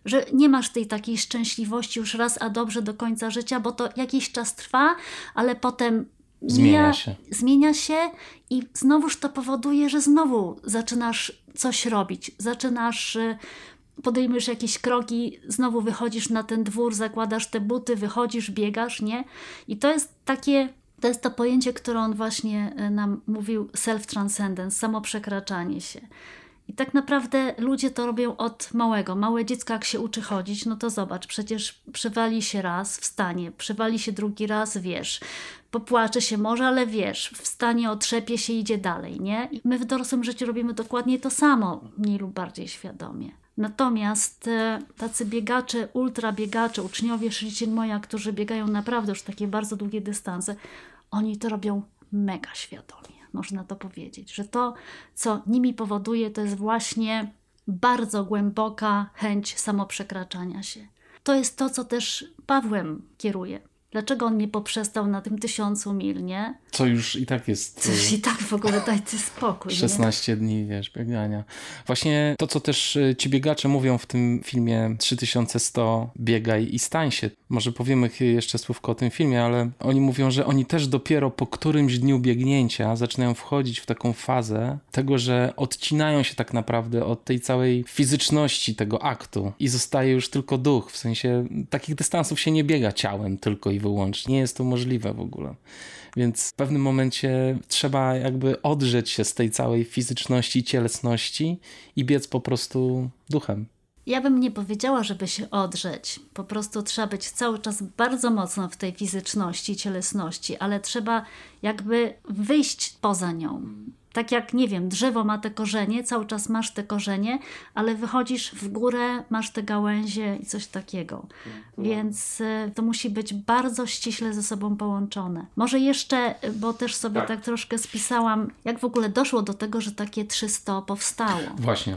Że nie masz tej takiej szczęśliwości już raz, a dobrze do końca życia, bo to jakiś czas trwa, ale potem zmienia się. Zmienia się i znowuż to powoduje, że znowu zaczynasz coś robić, zaczynasz y, podejmujesz jakieś kroki, znowu wychodzisz na ten dwór, zakładasz te buty, wychodzisz, biegasz, nie? I to jest takie to jest to pojęcie, które on właśnie e, nam mówił, self-transcendence, samo przekraczanie się. I tak naprawdę ludzie to robią od małego. Małe dziecko, jak się uczy chodzić, no to zobacz, przecież przywali się raz, wstanie, przywali się drugi raz, wiesz, popłacze się może, ale wiesz, wstanie, otrzepie się, idzie dalej, nie? I my w dorosłym życiu robimy dokładnie to samo, mniej lub bardziej świadomie. Natomiast e, tacy biegacze, ultra biegacze, uczniowie Shrijin Moja, którzy biegają naprawdę już takie bardzo długie dystanse, oni to robią mega świadomie, można to powiedzieć, że to, co nimi powoduje, to jest właśnie bardzo głęboka chęć samoprzekraczania się. To jest to, co też Pawłem kieruje. Dlaczego on nie poprzestał na tym tysiącu mil, nie? Co już i tak jest. Coś i tak w ogóle dajcie spokój. 16 nie? dni, wiesz, biegania. Właśnie to, co też e, ci biegacze mówią w tym filmie 3100 biegaj i stań się. Może powiemy jeszcze słówko o tym filmie, ale oni mówią, że oni też dopiero po którymś dniu biegnięcia zaczynają wchodzić w taką fazę tego, że odcinają się tak naprawdę od tej całej fizyczności tego aktu i zostaje już tylko duch. W sensie takich dystansów się nie biega ciałem tylko i wyłącznie. Nie jest to możliwe w ogóle. Więc w pewnym momencie trzeba jakby odrzeć się z tej całej fizyczności, cielesności i biec po prostu duchem. Ja bym nie powiedziała, żeby się odrzeć. Po prostu trzeba być cały czas bardzo mocno w tej fizyczności, cielesności, ale trzeba jakby wyjść poza nią tak jak, nie wiem, drzewo ma te korzenie, cały czas masz te korzenie, ale wychodzisz w górę, masz te gałęzie i coś takiego. Więc y, to musi być bardzo ściśle ze sobą połączone. Może jeszcze, bo też sobie tak, tak troszkę spisałam, jak w ogóle doszło do tego, że takie 300 powstało. Właśnie.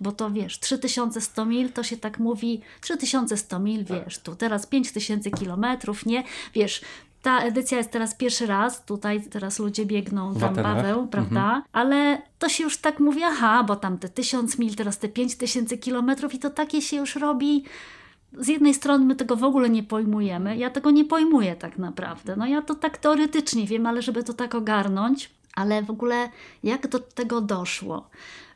Bo to wiesz, 3100 mil to się tak mówi, 3100 mil, tak. wiesz, tu teraz 5000 kilometrów, nie? Wiesz, ta edycja jest teraz pierwszy raz, tutaj teraz ludzie biegną tam Paweł, prawda? Mhm. Ale to się już tak mówi, aha, bo tam te tysiąc mil, teraz te pięć tysięcy kilometrów i to takie się już robi. Z jednej strony my tego w ogóle nie pojmujemy, ja tego nie pojmuję tak naprawdę. No ja to tak teoretycznie wiem, ale żeby to tak ogarnąć, ale w ogóle jak do tego doszło?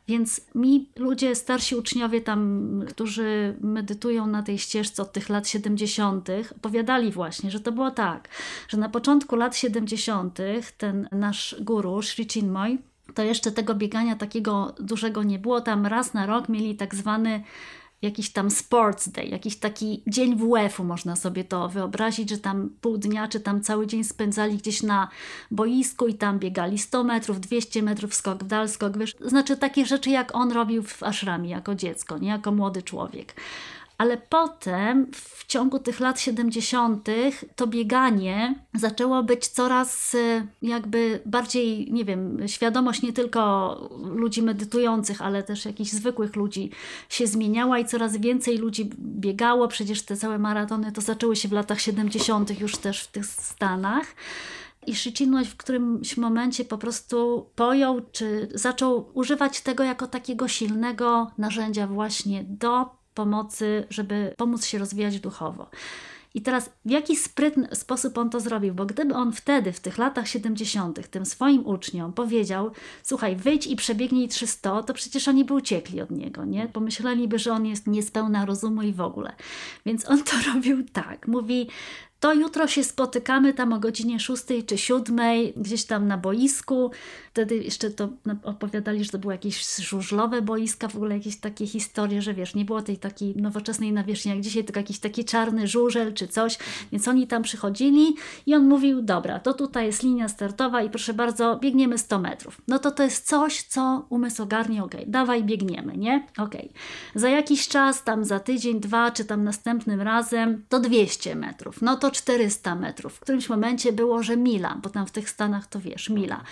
Więc mi ludzie, starsi uczniowie tam, którzy medytują na tej ścieżce od tych lat 70., opowiadali właśnie, że to było tak, że na początku lat 70. ten nasz guru, Sri Chinmoy, to jeszcze tego biegania takiego dużego nie było. Tam raz na rok mieli tak zwany jakiś tam sports day, jakiś taki dzień WF-u można sobie to wyobrazić, że tam pół dnia czy tam cały dzień spędzali gdzieś na boisku i tam biegali 100 metrów, 200 metrów, skok w dal, skok znaczy takie rzeczy jak on robił w ashramie jako dziecko, nie? Jako młody człowiek ale potem w ciągu tych lat 70. to bieganie zaczęło być coraz y, jakby bardziej, nie wiem, świadomość nie tylko ludzi medytujących, ale też jakichś zwykłych ludzi się zmieniała i coraz więcej ludzi biegało. Przecież te całe maratony to zaczęły się w latach 70. już też w tych Stanach. I Szycinność w którymś momencie po prostu pojął, czy zaczął używać tego jako takiego silnego narzędzia właśnie do pomocy, żeby pomóc się rozwijać duchowo. I teraz w jaki sprytny sposób on to zrobił? Bo gdyby on wtedy, w tych latach 70., tym swoim uczniom powiedział: Słuchaj, wyjdź i przebiegnij 300, to przecież oni by uciekli od niego, nie? Pomyśleliby, że on jest niespełna rozumu i w ogóle. Więc on to robił tak. Mówi: to jutro się spotykamy tam o godzinie 6 czy 7, gdzieś tam na boisku. Wtedy jeszcze to opowiadali, że to były jakieś żużlowe boiska, w ogóle jakieś takie historie, że wiesz, nie było tej takiej nowoczesnej nawierzchni jak dzisiaj, tylko jakiś taki czarny żużel czy coś. Więc oni tam przychodzili i on mówił, dobra, to tutaj jest linia startowa i proszę bardzo, biegniemy 100 metrów. No to to jest coś, co umysł ogarnie, okej, okay, dawaj biegniemy, nie? Okej. Okay. Za jakiś czas, tam za tydzień, dwa, czy tam następnym razem, to 200 metrów, no to 400 metrów. W którymś momencie było, że mila, bo tam w tych Stanach to wiesz, mila.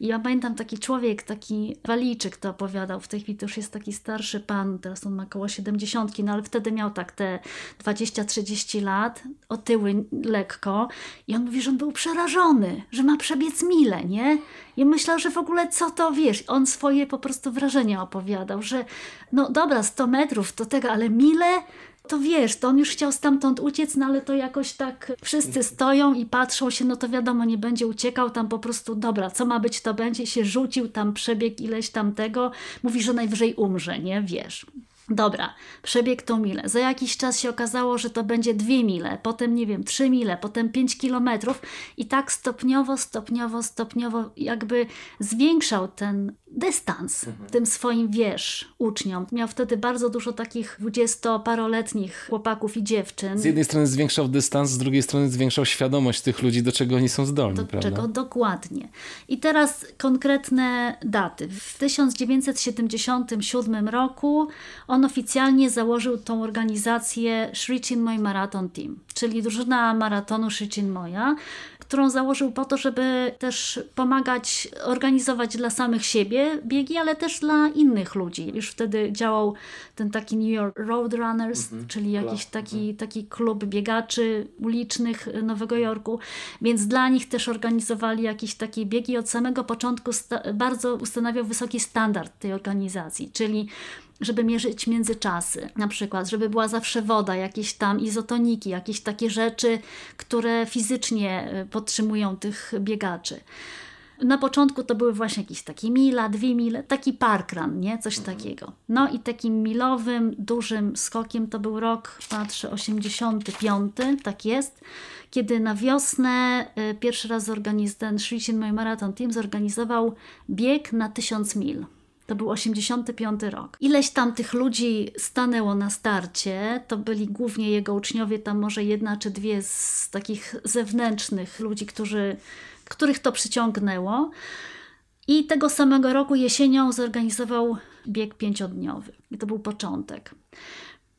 I ja pamiętam taki człowiek, taki walijczyk to opowiadał, w tej chwili to już jest taki starszy pan, teraz on ma około 70, no ale wtedy miał tak te 20-30 lat, otyły lekko i on mówi, że on był przerażony, że ma przebiec mile, nie? I myślał, że w ogóle co to, wiesz, on swoje po prostu wrażenia opowiadał, że no dobra, 100 metrów to tego, ale mile to wiesz, to on już chciał stamtąd uciec, no ale to jakoś tak wszyscy stoją i patrzą się, no to wiadomo, nie będzie uciekał tam po prostu, dobra, co ma być, to będzie, się rzucił tam, przebieg ileś tam tego, mówi, że najwyżej umrze, nie, wiesz. Dobra, przebieg tą milę. Za jakiś czas się okazało, że to będzie dwie mile, potem nie wiem, trzy mile, potem pięć kilometrów i tak stopniowo, stopniowo, stopniowo jakby zwiększał ten dystans mhm. tym swoim, wiesz, uczniom. Miał wtedy bardzo dużo takich dwudziestoparoletnich chłopaków i dziewczyn. Z jednej strony zwiększał dystans, z drugiej strony zwiększał świadomość tych ludzi, do czego oni są zdolni, do prawda? czego dokładnie. I teraz konkretne daty. W 1977 roku on oficjalnie założył tą organizację Sri Chinmoy Marathon Team, czyli drużyna maratonu Sri Chinmoya, którą założył po to, żeby też pomagać organizować dla samych siebie biegi, ale też dla innych ludzi. Już wtedy działał ten taki New York Roadrunners, mhm. czyli jakiś taki, mhm. taki klub biegaczy ulicznych Nowego Jorku, więc dla nich też organizowali jakieś takie biegi. Od samego początku bardzo ustanawiał wysoki standard tej organizacji, czyli żeby mierzyć międzyczasy, na przykład, żeby była zawsze woda, jakieś tam izotoniki, jakieś takie rzeczy, które fizycznie y, podtrzymują tych biegaczy. Na początku to były właśnie jakieś takie mila, dwie mile, taki parkrun, nie? Coś mhm. takiego. No i takim milowym, dużym skokiem to był rok, patrzę, 85, tak jest, kiedy na wiosnę y, pierwszy raz ten Shrishin Moy Marathon Team zorganizował bieg na 1000 mil. To był 85 rok. Ileś tam tych ludzi stanęło na starcie, to byli głównie jego uczniowie, tam może jedna czy dwie z takich zewnętrznych ludzi, którzy, których to przyciągnęło. I tego samego roku jesienią zorganizował bieg pięciodniowy. I to był początek.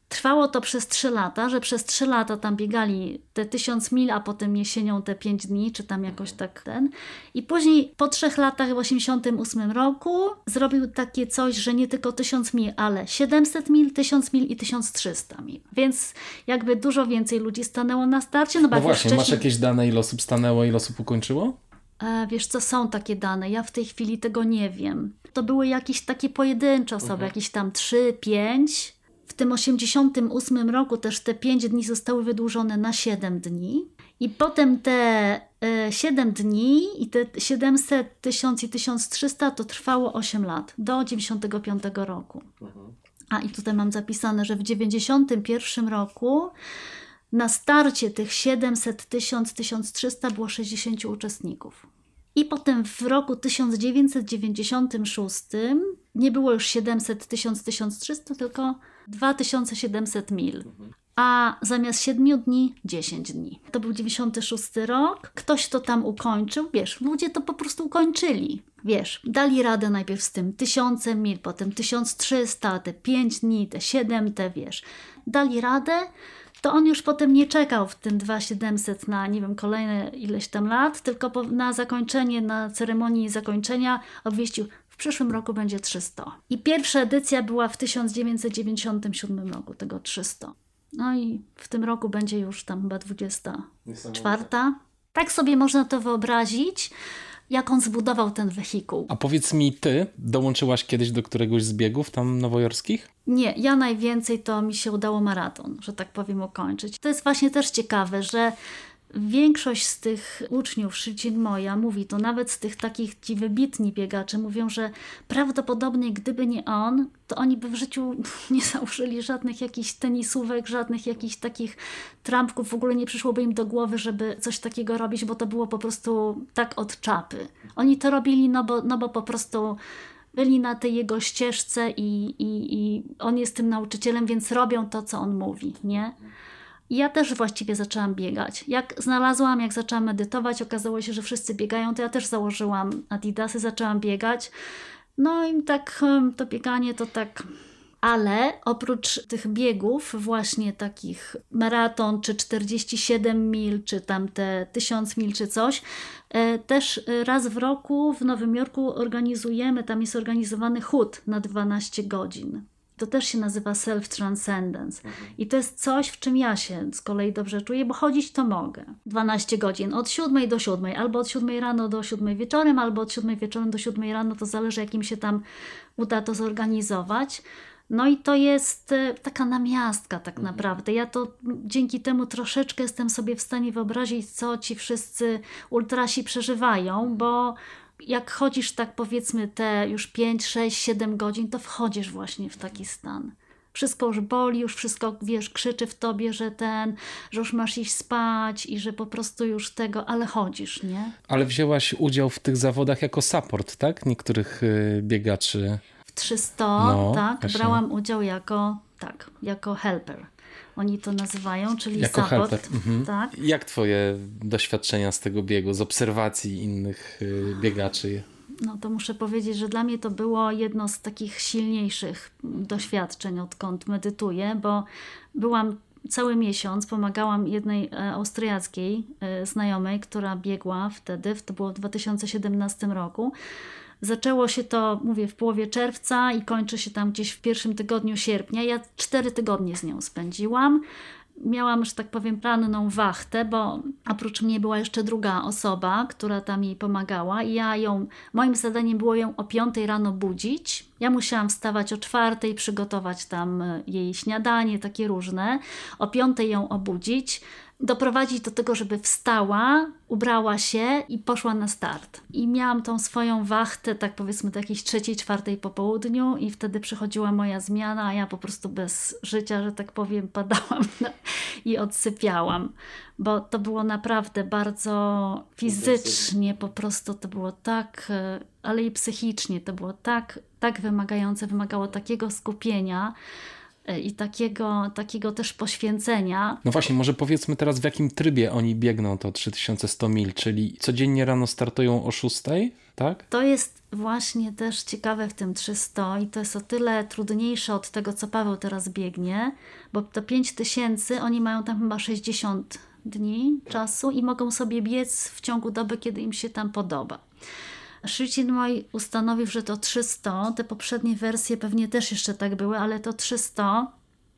Trwało to przez 3 lata, że przez 3 lata tam biegali te 1000 mil, a potem jesienią te 5 dni, czy tam jakoś tak ten. I później po 3 latach w 88 roku zrobił takie coś, że nie tylko 1000 mil, ale 700 mil, 1000 mil i 1300 mil. Więc jakby dużo więcej ludzi stanęło na starcie. No, no właśnie, wcześniej... masz jakieś dane, ile osób stanęło, ile osób ukończyło? E, wiesz co, są takie dane, ja w tej chwili tego nie wiem. To były jakieś takie pojedyncze osoby, mhm. jakieś tam 3, 5 w tym 88 roku też te 5 dni zostały wydłużone na 7 dni. I potem te 7 e, dni i te 700, 1000 i 1300 to trwało 8 lat, do 95 roku. A i tutaj mam zapisane, że w 91 roku na starcie tych 700, 1000, 1300 było 60 uczestników. I potem w roku 1996 nie było już 700, 1000, 1300, tylko 2700 mil. A zamiast 7 dni 10 dni. To był 96 rok. Ktoś to tam ukończył. Wiesz, ludzie to po prostu ukończyli. Wiesz, dali radę najpierw z tym 1000 mil, potem 1300, te 5 dni, te 7, te wiesz. Dali radę to on już potem nie czekał w tym 2700 na, nie wiem, kolejne ileś tam lat, tylko na zakończenie, na ceremonii zakończenia obwieścił, przyszłym roku będzie 300. I pierwsza edycja była w 1997 roku, tego 300. No i w tym roku będzie już tam chyba 24. Tak sobie można to wyobrazić, jak on zbudował ten wehikuł. A powiedz mi, ty dołączyłaś kiedyś do któregoś z biegów tam nowojorskich? Nie, ja najwięcej to mi się udało maraton, że tak powiem, ukończyć. To jest właśnie też ciekawe, że Większość z tych uczniów Szycin Moja mówi to, nawet z tych takich ci wybitni biegaczy, mówią, że prawdopodobnie gdyby nie on, to oni by w życiu nie założyli żadnych jakichś tenisówek, żadnych jakichś takich trampków, w ogóle nie przyszłoby im do głowy, żeby coś takiego robić, bo to było po prostu tak od czapy. Oni to robili, no bo, no bo po prostu byli na tej jego ścieżce i, i, i on jest tym nauczycielem, więc robią to, co on mówi, nie? I ja też właściwie zaczęłam biegać. Jak znalazłam, jak zaczęłam medytować, okazało się, że wszyscy biegają, to ja też założyłam Adidasy, zaczęłam biegać. No i tak to bieganie to tak ale oprócz tych biegów, właśnie takich maraton, czy 47 mil, czy tam te 1000 mil, czy coś, e, też raz w roku w Nowym Jorku organizujemy, tam jest organizowany chód na 12 godzin. To też się nazywa self-transcendence. Mhm. I to jest coś, w czym ja się z kolei dobrze czuję, bo chodzić to mogę. 12 godzin, od 7 do 7, albo od 7 rano do 7 wieczorem, albo od 7 wieczorem do 7 rano, to zależy, jakim się tam uda to zorganizować. No i to jest e, taka namiastka tak mhm. naprawdę. Ja to dzięki temu troszeczkę jestem sobie w stanie wyobrazić, co ci wszyscy ultrasi przeżywają, bo jak chodzisz tak powiedzmy te już 5, 6, 7 godzin, to wchodzisz właśnie w taki stan. Wszystko już boli, już wszystko, wiesz, krzyczy w tobie, że ten, że już masz iść spać i że po prostu już tego, ale chodzisz, nie? Ale wzięłaś udział w tych zawodach jako support, tak? Niektórych y, biegaczy. W 300, no, tak, właśnie. brałam udział jako, tak, jako helper oni to nazywają, czyli jako support. Helper. Mhm. Tak. Jak twoje doświadczenia z tego biegu, z obserwacji innych y, biegaczy? No to muszę powiedzieć, że dla mnie to było jedno z takich silniejszych doświadczeń, odkąd medytuję, bo byłam cały miesiąc, pomagałam jednej e, austriackiej e, znajomej, która biegła wtedy, to było w 2017 roku Zaczęło się to, mówię, w połowie czerwca i kończy się tam gdzieś w pierwszym tygodniu sierpnia. Ja cztery tygodnie z nią spędziłam miałam, że tak powiem, planną wachtę, bo oprócz mnie była jeszcze druga osoba, która tam jej pomagała i ja ją, moim zadaniem było ją o 5 rano budzić. Ja musiałam wstawać o czwartej, przygotować tam jej śniadanie, takie różne. O 5 ją obudzić, doprowadzić do tego, żeby wstała, ubrała się i poszła na start. I miałam tą swoją wachtę, tak powiedzmy, do jakiejś trzeciej, czwartej po południu, i wtedy przychodziła moja zmiana, a ja po prostu bez życia, że tak powiem, padałam i odsypiałam, bo to było naprawdę bardzo fizycznie, po prostu to było tak, e, ale i psychicznie, to było tak, tak wymagające, wymagało takiego skupienia i takiego, takiego też poświęcenia. No właśnie, może powiedzmy teraz w jakim trybie oni biegną to 3100 mil, czyli codziennie rano startują o 6, tak? To jest właśnie też ciekawe w tym 300 i to jest o tyle trudniejsze od tego, co Paweł teraz biegnie, bo to 5000 oni mają tam chyba 60 dni czasu i mogą sobie biec w ciągu doby, kiedy im się tam podoba. Szczycin mój ustanowił, że to 300, te poprzednie wersje pewnie też jeszcze tak były, ale to 300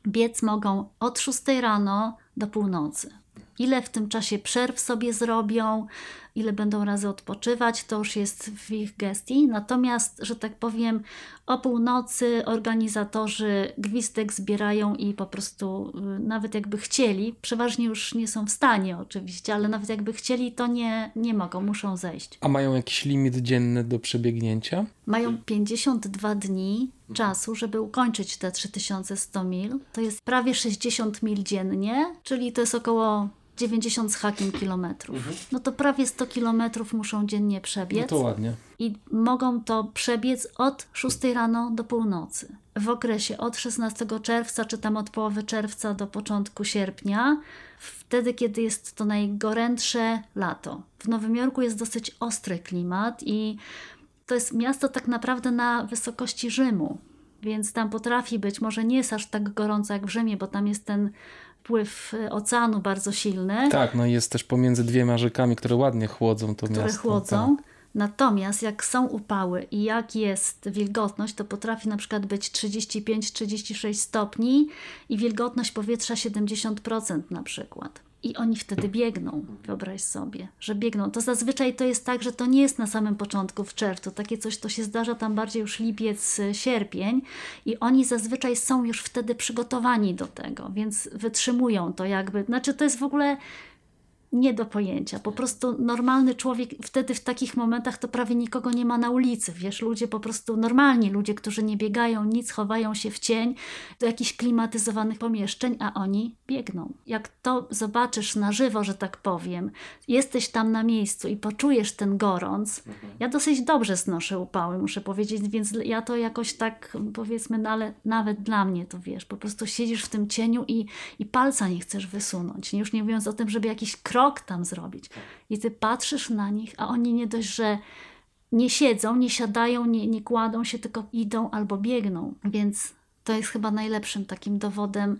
biec mogą od 6 rano do północy. Ile w tym czasie przerw sobie zrobią, ile będą razy odpoczywać, to już jest w ich gestii. Natomiast, że tak powiem, o północy organizatorzy gwizdek zbierają i po prostu y, nawet jakby chcieli, przeważnie już nie są w stanie oczywiście, ale nawet jakby chcieli, to nie, nie mogą, muszą zejść. A mają jakiś limit dzienny do przebiegnięcia? Mają 52 dni czasu, żeby ukończyć te 3100 mil. To jest prawie 60 mil dziennie, czyli to jest około 90 z hakiem kilometrów. Mhm. No to prawie 100 kilometrów muszą dziennie przebiec. No to ładnie. I mogą to przebiec od 6 rano do północy. W okresie od 16 czerwca, czy tam od połowy czerwca do początku sierpnia, wtedy, kiedy jest to najgorętsze lato. W Nowym Jorku jest dosyć ostry klimat i to jest miasto tak naprawdę na wysokości Rzymu. Więc tam potrafi być, może nie jest aż tak gorąco jak w Rzymie, bo tam jest ten wpływ y, oceanu bardzo silny. Tak, no jest też pomiędzy dwiema rzekami, które ładnie chłodzą to które miasto. Które chłodzą. Tak. Natomiast jak są upały i jak jest wilgotność, to potrafi na przykład być 35-36 stopni i wilgotność powietrza 70% na przykład. I oni wtedy biegną, wyobraź sobie, że biegną. To zazwyczaj to jest tak, że to nie jest na samym początku w czerwcu. Takie coś to się zdarza tam bardziej już lipiec, y, sierpień i oni zazwyczaj są już wtedy przygotowani do tego, więc wytrzymują to jakby. Znaczy to jest w ogóle nie do pojęcia. Po prostu normalny człowiek wtedy w takich momentach to prawie nikogo nie ma na ulicy. Wiesz, ludzie po prostu normalni, ludzie, którzy nie biegają nic, chowają się w cień do jakichś klimatyzowanych pomieszczeń, a oni biegną. Jak to zobaczysz na żywo, że tak powiem, jesteś tam na miejscu i poczujesz ten gorąc. Ja dosyć dobrze znoszę upały, muszę powiedzieć, więc ja to jakoś tak powiedzmy, no ale nawet dla mnie to wiesz, po prostu siedzisz w tym cieniu i, i palca nie chcesz wysunąć. Już nie mówiąc o tym, żeby jakiś krok tam zrobić. I ty patrzysz na nich, a oni nie dość, że nie siedzą, nie siadają, nie, nie kładą się, tylko idą albo biegną. Więc to jest chyba najlepszym takim dowodem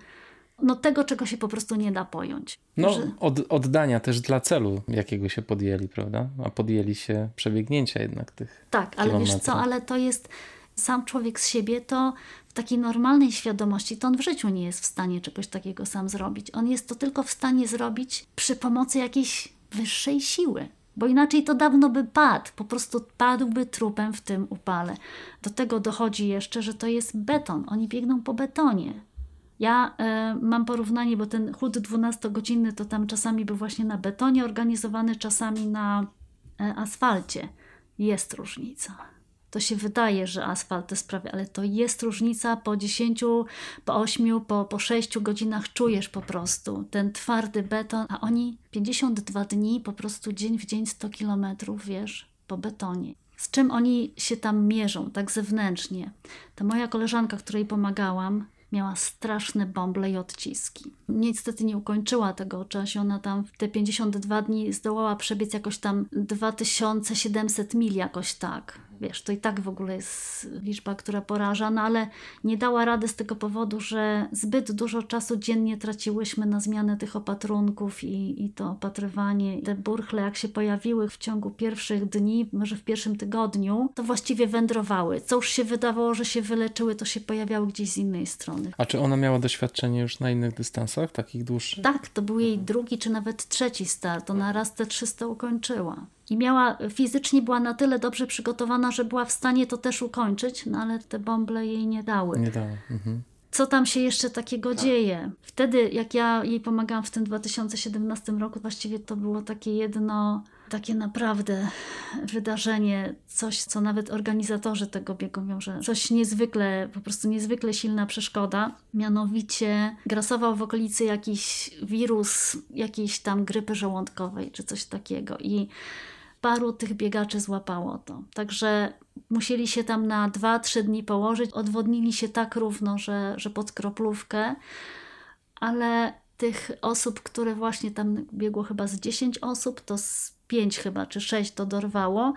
no, tego, czego się po prostu nie da pojąć. No, że... od, oddania też dla celu, jakiego się podjęli, prawda? A podjęli się przebiegnięcia jednak tych. Tak, ale kilometrów. wiesz co, ale to jest sam człowiek z siebie, to takiej normalnej świadomości, to on w życiu nie jest w stanie czegoś takiego sam zrobić. On jest to tylko w stanie zrobić przy pomocy jakiejś wyższej siły. Bo inaczej to dawno by padł, po prostu padłby trupem w tym upale. Do tego dochodzi jeszcze, że to jest beton. Oni biegną po betonie. Ja y, mam porównanie, bo ten chód 12-godzinny to tam czasami był właśnie na betonie organizowany, czasami na y, asfalcie. Jest różnica to się wydaje, że asfalt to sprawia, ale to jest różnica po 10, po 8, po, po 6 godzinach czujesz po prostu ten twardy beton, a oni 52 dni po prostu dzień w dzień 100 kilometrów, wiesz, po betonie. Z czym oni się tam mierzą, tak zewnętrznie? Ta moja koleżanka, której pomagałam, miała straszne bąble i odciski. Niestety nie ukończyła tego czasu. Ona tam w te 52 dni zdołała przebiec jakoś tam 2700 mil, jakoś tak wiesz, to i tak w ogóle jest liczba, która poraża, no ale nie dała rady z tego powodu, że zbyt dużo czasu dziennie traciłyśmy na zmianę tych opatrunków i, i to opatrywanie. Te burchle, jak się pojawiły w ciągu pierwszych dni, może w pierwszym tygodniu, to właściwie wędrowały. Co już się wydawało, że się wyleczyły, to się pojawiały gdzieś z innej strony. A czy ona miała doświadczenie już na innych dystansach, takich dłuższych? Tak, to był jej drugi czy nawet trzeci start. Ona raz te 300 ukończyła i miała, fizycznie była na tyle dobrze przygotowana, że była w stanie to też ukończyć, no ale te bąble jej nie dały. Nie dały. Mhm. Co tam się jeszcze takiego dzieje? Wtedy, jak ja jej pomagałam w tym 2017 roku, właściwie to było takie jedno, takie naprawdę wydarzenie, coś, co nawet organizatorzy tego biegu mówią, że coś niezwykle, po prostu niezwykle silna przeszkoda. Mianowicie grasował w okolicy jakiś wirus jakiejś tam grypy żołądkowej, czy coś takiego. I paru tych biegaczy złapało to. Także musieli się tam na 2-3 dni położyć. Odwodnili się tak równo, że, że pod kroplówkę, ale tych osób, które właśnie tam biegło chyba z 10 osób, to z 5 chyba, czy 6 to dorwało,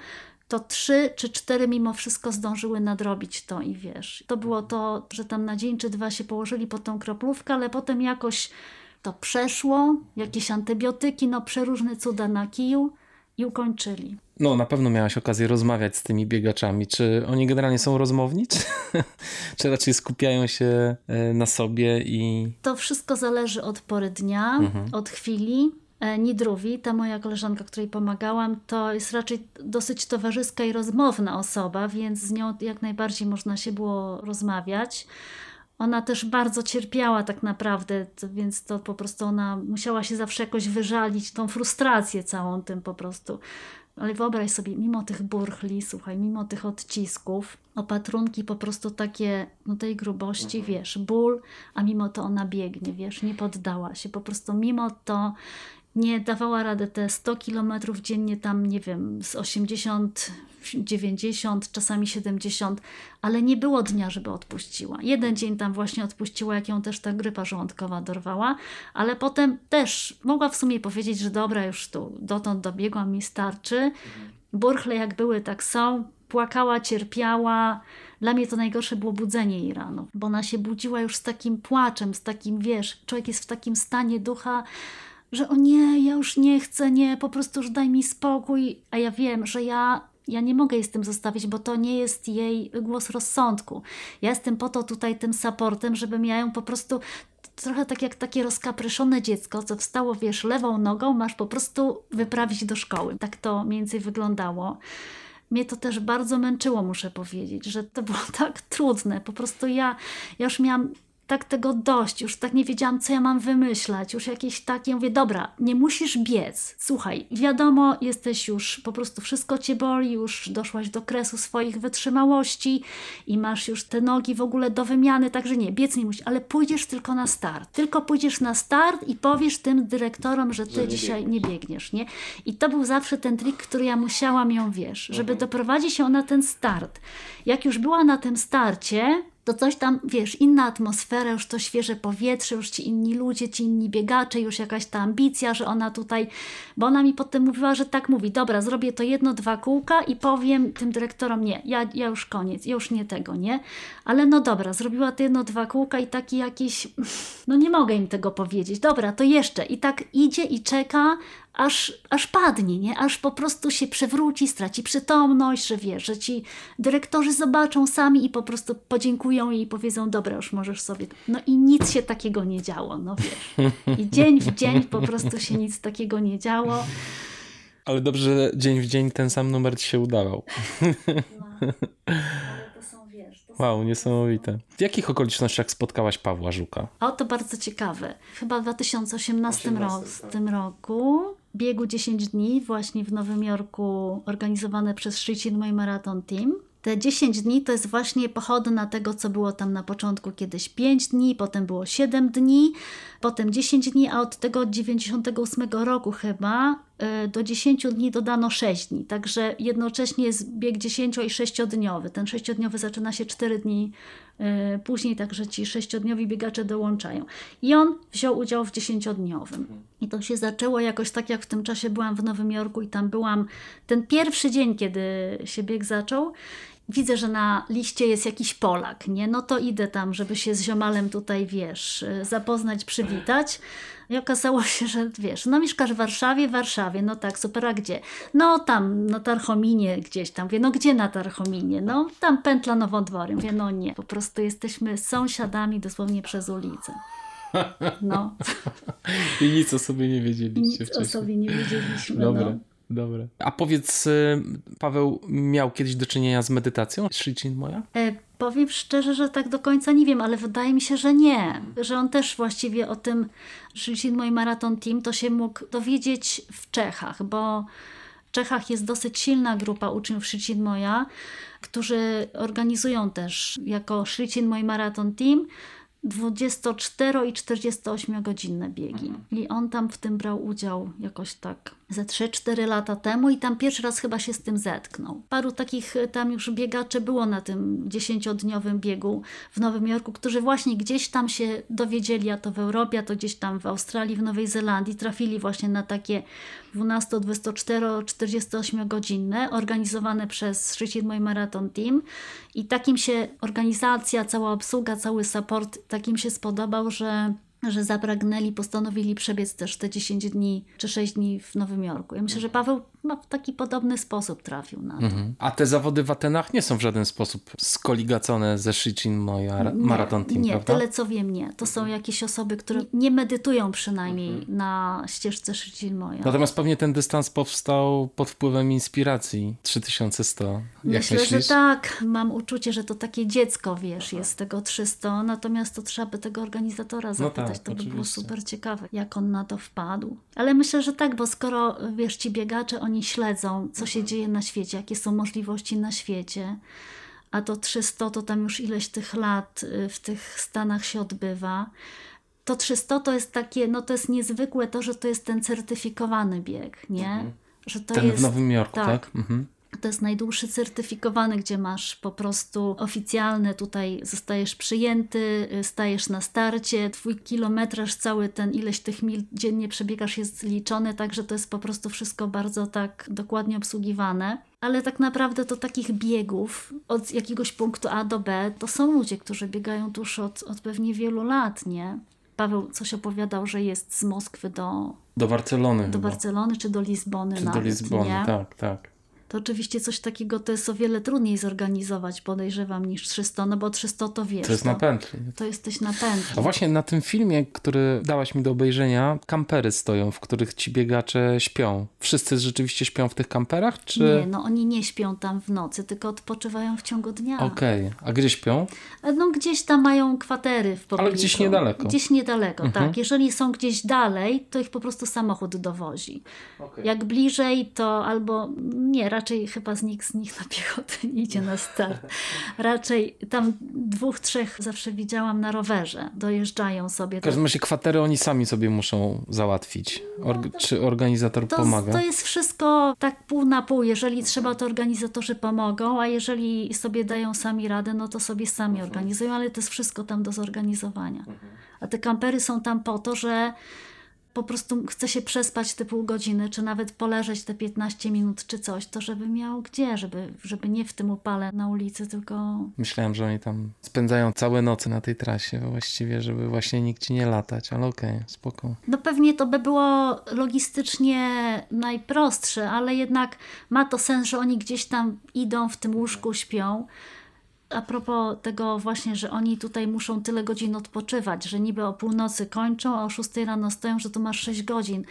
to 3 czy 4 mimo wszystko zdążyły nadrobić to i wiesz. To było to, że tam na dzień czy dwa się położyli pod tą kroplówkę, ale potem jakoś to przeszło, jakieś antybiotyki, no przeróżne cuda na kiju i ukończyli. No, na pewno miałaś okazję rozmawiać z tymi biegaczami. Czy oni generalnie są rozmowni, czy, czy raczej skupiają się e, na sobie i. To wszystko zależy od pory dnia, mhm. od chwili. E, Nidruwi, ta moja koleżanka, której pomagałam, to jest raczej dosyć towarzyska i rozmowna osoba, więc z nią jak najbardziej można się było rozmawiać. Ona też bardzo cierpiała tak naprawdę, więc to po prostu ona musiała się zawsze jakoś wyżalić, tą frustrację całą tym po prostu. Ale wyobraź sobie, mimo tych burchli, słuchaj, mimo tych odcisków, opatrunki po prostu takie, no tej grubości, mhm. wiesz, ból, a mimo to ona biegnie, wiesz, nie poddała się. Po prostu mimo to nie dawała rady te 100 kilometrów dziennie, tam nie wiem, z 80, 90, czasami 70, ale nie było dnia, żeby odpuściła. Jeden dzień tam właśnie odpuściła, jak ją też ta grypa żołądkowa dorwała, ale potem też mogła w sumie powiedzieć, że dobra, już tu dotąd dobiegłam, mi starczy. Burchle jak były, tak są. Płakała, cierpiała. Dla mnie to najgorsze było budzenie jej rano, bo ona się budziła już z takim płaczem, z takim, wiesz, człowiek jest w takim stanie ducha, że o nie, ja już nie chcę, nie, po prostu już daj mi spokój. A ja wiem, że ja, ja nie mogę jej z tym zostawić, bo to nie jest jej głos rozsądku. Ja jestem po to tutaj tym supportem, żebym ja ją po prostu trochę tak jak takie rozkapryszone dziecko, co wstało, wiesz, lewą nogą, masz po prostu wyprawić do szkoły. Tak to mniej więcej wyglądało. Mnie to też bardzo męczyło, muszę powiedzieć, że to było tak trudne. Po prostu ja, ja już miałam tak tego dość, już tak nie wiedziałam, co ja mam wymyślać, już jakieś takie, mówię, dobra, nie musisz biec, słuchaj, wiadomo, jesteś już, po prostu wszystko cię boli, już doszłaś do kresu swoich wytrzymałości i masz już te nogi w ogóle do wymiany, także nie, biec nie musisz, ale pójdziesz tylko na start, tylko pójdziesz na start i powiesz tym dyrektorom, że ty że nie dzisiaj biegniesz. nie biegniesz, nie? I to był zawsze ten trik, który ja musiałam ją, wiesz, żeby mhm. doprowadzić ją na ten start. Jak już była na tym starcie, to coś tam, wiesz, inna atmosfera, już to świeże powietrze, już ci inni ludzie, ci inni biegacze, już jakaś ta ambicja, że ona tutaj, bo ona mi potem mówiła, że tak mówi, dobra, zrobię to jedno, dwa kółka i powiem tym dyrektorom, nie, ja, ja już koniec, już nie tego, nie? Ale no dobra, zrobiła to jedno, dwa kółka i taki jakiś, no nie mogę im tego powiedzieć, dobra, to jeszcze i tak idzie i czeka, aż, aż padnie, nie? aż po prostu się przewróci, straci przytomność, że wiesz, że ci dyrektorzy zobaczą sami i po prostu podziękują jej i powiedzą, dobra, już możesz sobie. No i nic się takiego nie działo, no wiesz. I dzień w dzień po prostu się nic takiego nie działo. Ale dobrze, że dzień w dzień ten sam numer ci się udawał. No. Wow, niesamowite. W jakich okolicznościach spotkałaś Pawła Żuka? O, to bardzo ciekawe. Chyba w 2018 18, tak. roku biegu 10 dni właśnie w Nowym Jorku organizowane przez Szczycin Mój Marathon Team. Te 10 dni to jest właśnie pochodna tego, co było tam na początku kiedyś 5 dni, potem było 7 dni, potem 10 dni, a od tego 98 roku chyba do 10 dni dodano 6 dni. Także jednocześnie jest bieg 10 i 6-dniowy. Ten 6-dniowy zaczyna się 4 dni y, później, także ci 6-dniowi biegacze dołączają. I on wziął udział w 10-dniowym. I to się zaczęło jakoś tak, jak w tym czasie byłam w Nowym Jorku i tam byłam ten pierwszy dzień, kiedy się bieg zaczął widzę, że na liście jest jakiś Polak, nie? No to idę tam, żeby się z ziomalem tutaj, wiesz, zapoznać, przywitać. I okazało się, że wiesz, no mieszkasz w Warszawie, w Warszawie, no tak, super, a gdzie? No tam, na Tarchominie gdzieś tam, wie, no gdzie na Tarchominie? No tam pętla Nowodwory. Wie, no nie, po prostu jesteśmy sąsiadami dosłownie przez ulicę. No. I nic o sobie nie wiedzieliście nic wcześniej. o sobie nie wiedzieliśmy, Dobre. No. Dobre. A powiedz, y, Paweł miał kiedyś do czynienia z medytacją? Shichin moja? E, powiem szczerze, że tak do końca nie wiem, ale wydaje mi się, że nie. Że on też właściwie o tym Shichin Mój Maraton Team to się mógł dowiedzieć w Czechach, bo w Czechach jest dosyć silna grupa uczniów Shichin Moja, którzy organizują też jako Shichin Mój Maraton Team 24 i 48 godzinne biegi. Mhm. I on tam w tym brał udział jakoś tak ze 3-4 lata temu i tam pierwszy raz chyba się z tym zetknął. Paru takich e, tam już biegaczy było na tym 10-dniowym biegu w Nowym Jorku, którzy właśnie gdzieś tam się dowiedzieli, a to w Europie, a to gdzieś tam w Australii, w Nowej Zelandii, trafili właśnie na takie 12, 24, 48 godzinne organizowane przez Szczycin Mój Marathon Team i takim się organizacja, cała obsługa, cały support takim się spodobał, że że zapragnęli, postanowili przebiec też te 10 dni czy 6 dni w Nowym Jorku. Ja myślę, że Paweł no, w taki podobny sposób trafił na to. Mhm. A te zawody w Atenach nie są w żaden sposób skoligacone ze Shichin Moja Marathon Team, Nie, prawda? tyle co wiem, nie. To są jakieś osoby, które nie medytują przynajmniej mhm. na ścieżce Shichin Moja. Natomiast pewnie ten dystans powstał pod wpływem inspiracji 3100. Jak Myślę, myślisz? że tak. Mam uczucie, że to takie dziecko, wiesz, jest z tego 300, natomiast to trzeba by tego organizatora no zapytać. No tak, to by oczywiście. było super ciekawe, jak on na to wpadł. Ale myślę, że tak, bo skoro, wiesz, ci biegacze, oni oni śledzą, co się dzieje na świecie, jakie są możliwości na świecie. A to 300 to tam już ileś tych lat y, w tych Stanach się odbywa. To 300 to jest takie, no to jest niezwykłe to, że to jest ten certyfikowany bieg, nie? Mhm. Że to ten jest, w Nowym Jorku, tak? tak? Mhm. To jest najdłuższy certyfikowany, gdzie masz po prostu oficjalne, tutaj zostajesz przyjęty, y, stajesz na starcie, twój kilometraż, cały ten ileś tych mil dziennie przebiegasz jest liczony, także to jest po prostu wszystko bardzo tak dokładnie obsługiwane. Ale tak naprawdę to takich biegów od jakiegoś punktu A do B to są ludzie, którzy biegają tuż od, od pewnie wielu lat, nie? Paweł coś opowiadał, że jest z Moskwy do... Do Barcelony. Do chyba. Barcelony czy do Lizbony Czy nawet, do Lizbony, nie? tak, tak to oczywiście coś takiego to jest o wiele trudniej zorganizować, podejrzewam, niż 300, no bo 300 to wiesz. To jest to, na pętli. To jesteś na pętli. A właśnie na tym filmie, który dałaś mi do obejrzenia, kampery stoją, w których ci biegacze śpią. Wszyscy rzeczywiście śpią w tych kamperach, czy... Nie, no oni nie śpią tam w nocy, tylko odpoczywają w ciągu dnia. Okej, okay. a gdzie śpią? No gdzieś tam mają kwatery w pobliżu. Ale gdzieś niedaleko. Gdzieś niedaleko, mhm. tak. Jeżeli są gdzieś dalej, to ich po prostu samochód dowozi. Okay. Jak bliżej, to albo nie, raczej chyba z nikt z nich na piechotę nie idzie na start. raczej tam dwóch, trzech zawsze widziałam na rowerze. Dojeżdżają sobie. W każdym razie kwatery oni sami sobie muszą załatwić. Org no czy organizator to, pomaga? To jest wszystko tak pół na pół. Jeżeli trzeba, to organizatorzy pomogą, a jeżeli sobie dają sami radę, no to sobie sami mhm. organizują, ale to jest wszystko tam do zorganizowania. Mhm. A te kampery są tam po to, że po prostu chce się przespać te pół godziny, czy nawet poleżeć te 15 minut, czy coś, to żeby miał gdzie, żeby, żeby nie w tym upale na ulicy, tylko... Myślałem, że oni tam spędzają całe noce na tej trasie właściwie, żeby właśnie nigdzie nie latać, ale okej, okay, spoko. No pewnie to by było logistycznie najprostsze, ale jednak ma to sens, że oni gdzieś tam idą, w tym łóżku śpią, a propos tego właśnie, że oni tutaj muszą tyle godzin odpoczywać, że niby o północy kończą, a o 6 rano stoją, że to masz 6 godzin.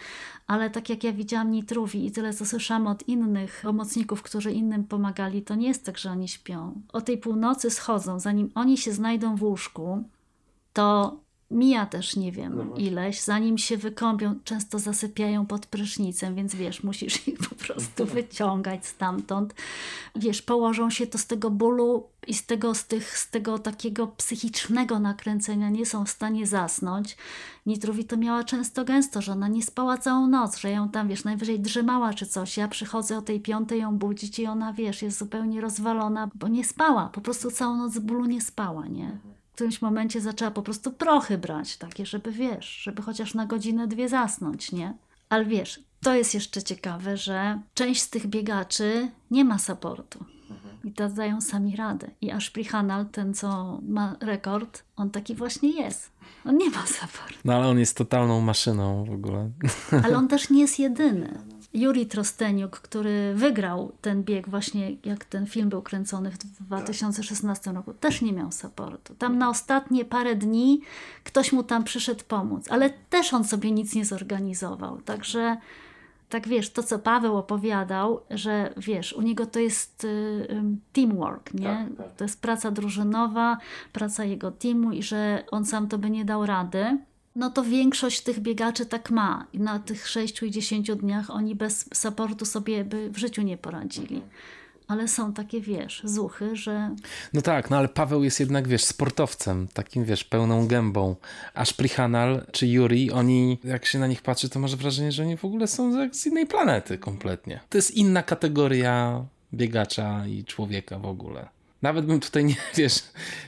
Ale tak jak ja widziałam Nitruwi i tyle co słyszałam od innych pomocników, którzy innym pomagali, to nie jest tak, że oni śpią. O tej północy schodzą, zanim oni się znajdą w łóżku, to Mija też nie wiem no ileś, zanim się wykąpią, często zasypiają pod prysznicem, więc wiesz, musisz ich po prostu wyciągać stamtąd. Wiesz, położą się to z tego bólu i z tego, z, tych, z tego takiego psychicznego nakręcenia nie są w stanie zasnąć. Nitrówi to miała często gęsto, że ona nie spała całą noc, że ją tam, wiesz, najwyżej drzemała czy coś. Ja przychodzę o tej piątej ją budzić i ona, wiesz, jest zupełnie rozwalona, bo nie spała, po prostu całą noc z bólu nie spała, nie? W którymś momencie zaczęła po prostu prochy brać, takie, żeby wiesz, żeby chociaż na godzinę, dwie zasnąć, nie? Ale wiesz, to jest jeszcze ciekawe, że część z tych biegaczy nie ma supportu. I to dają sami radę. I aż Prihanal, ten co ma rekord, on taki właśnie jest. On nie ma supportu. No ale on jest totalną maszyną w ogóle. Ale on też nie jest jedyny. Juri Trosteniuk, który wygrał ten bieg właśnie jak ten film był kręcony w 2016 roku, też nie miał supportu. Tam na ostatnie parę dni ktoś mu tam przyszedł pomóc, ale też on sobie nic nie zorganizował. Także tak wiesz, to co Paweł opowiadał, że wiesz, u niego to jest y, teamwork, nie? Tak, tak. To jest praca drużynowa, praca jego teamu i że on sam to by nie dał rady no to większość tych biegaczy tak ma. Na tych 6 i 10 dniach oni bez supportu sobie by w życiu nie poradzili. Ale są takie, wiesz, zuchy, że... No tak, no ale Paweł jest jednak, wiesz, sportowcem, takim, wiesz, pełną gębą. A Szprichanal czy Yuri, oni, jak się na nich patrzy, to masz wrażenie, że oni w ogóle są jak z innej planety kompletnie. To jest inna kategoria biegacza i człowieka w ogóle. Nawet bym tutaj nie, wiesz,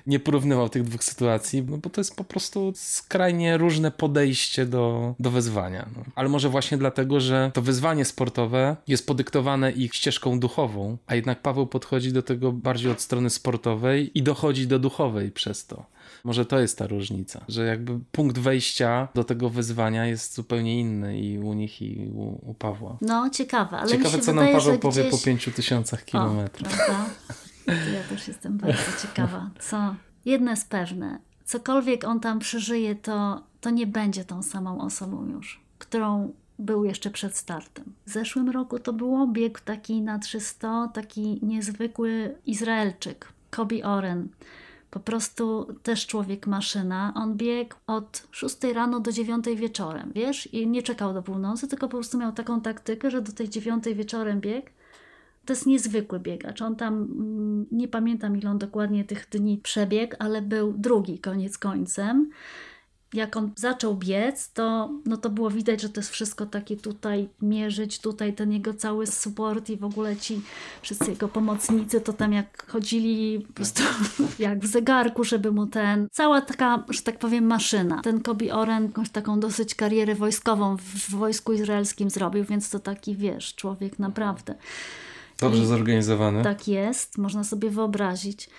nie porównywał tych dwóch sytuacji, no bo to jest po prostu skrajnie różne podejście do, do wyzwania. No. Ale może właśnie dlatego, że to wyzwanie sportowe jest podyktowane ich ścieżką duchową, a jednak Paweł podchodzi do tego bardziej od strony sportowej i dochodzi do duchowej przez to. Może to jest ta różnica, że jakby punkt wejścia do tego wyzwania jest zupełnie inny i u nich i u, u Pawła. No, ciekawe. Ale ciekawe, co wydaje, nam Paweł powie gdzieś... po pięciu tysiącach kilometrów. Ja też jestem bardzo ciekawa. Co? Jedno jest pewne. Cokolwiek on tam przeżyje, to, to nie będzie tą samą osobą już, którą był jeszcze przed startem. W zeszłym roku to było bieg taki na 300, taki niezwykły Izraelczyk, Kobi Oren. Po prostu też człowiek maszyna. On biegł od 6 rano do 9 wieczorem, wiesz? I nie czekał do północy, tylko po prostu miał taką taktykę, że do tej 9 wieczorem biegł to jest niezwykły biegacz. On tam, mm, nie pamiętam ile on dokładnie tych dni przebiegł, ale był drugi koniec końcem. Jak on zaczął biec, to, no to było widać, że to jest wszystko takie tutaj mierzyć, tutaj ten jego cały support i w ogóle ci wszyscy jego pomocnicy to tam jak chodzili po prostu jak w zegarku, żeby mu ten, cała taka, że tak powiem maszyna. Ten Kobi Oren jakąś taką dosyć karierę wojskową w wojsku izraelskim zrobił, więc to taki wiesz, człowiek naprawdę. Dobrze zorganizowany. Tak jest, można sobie wyobrazić.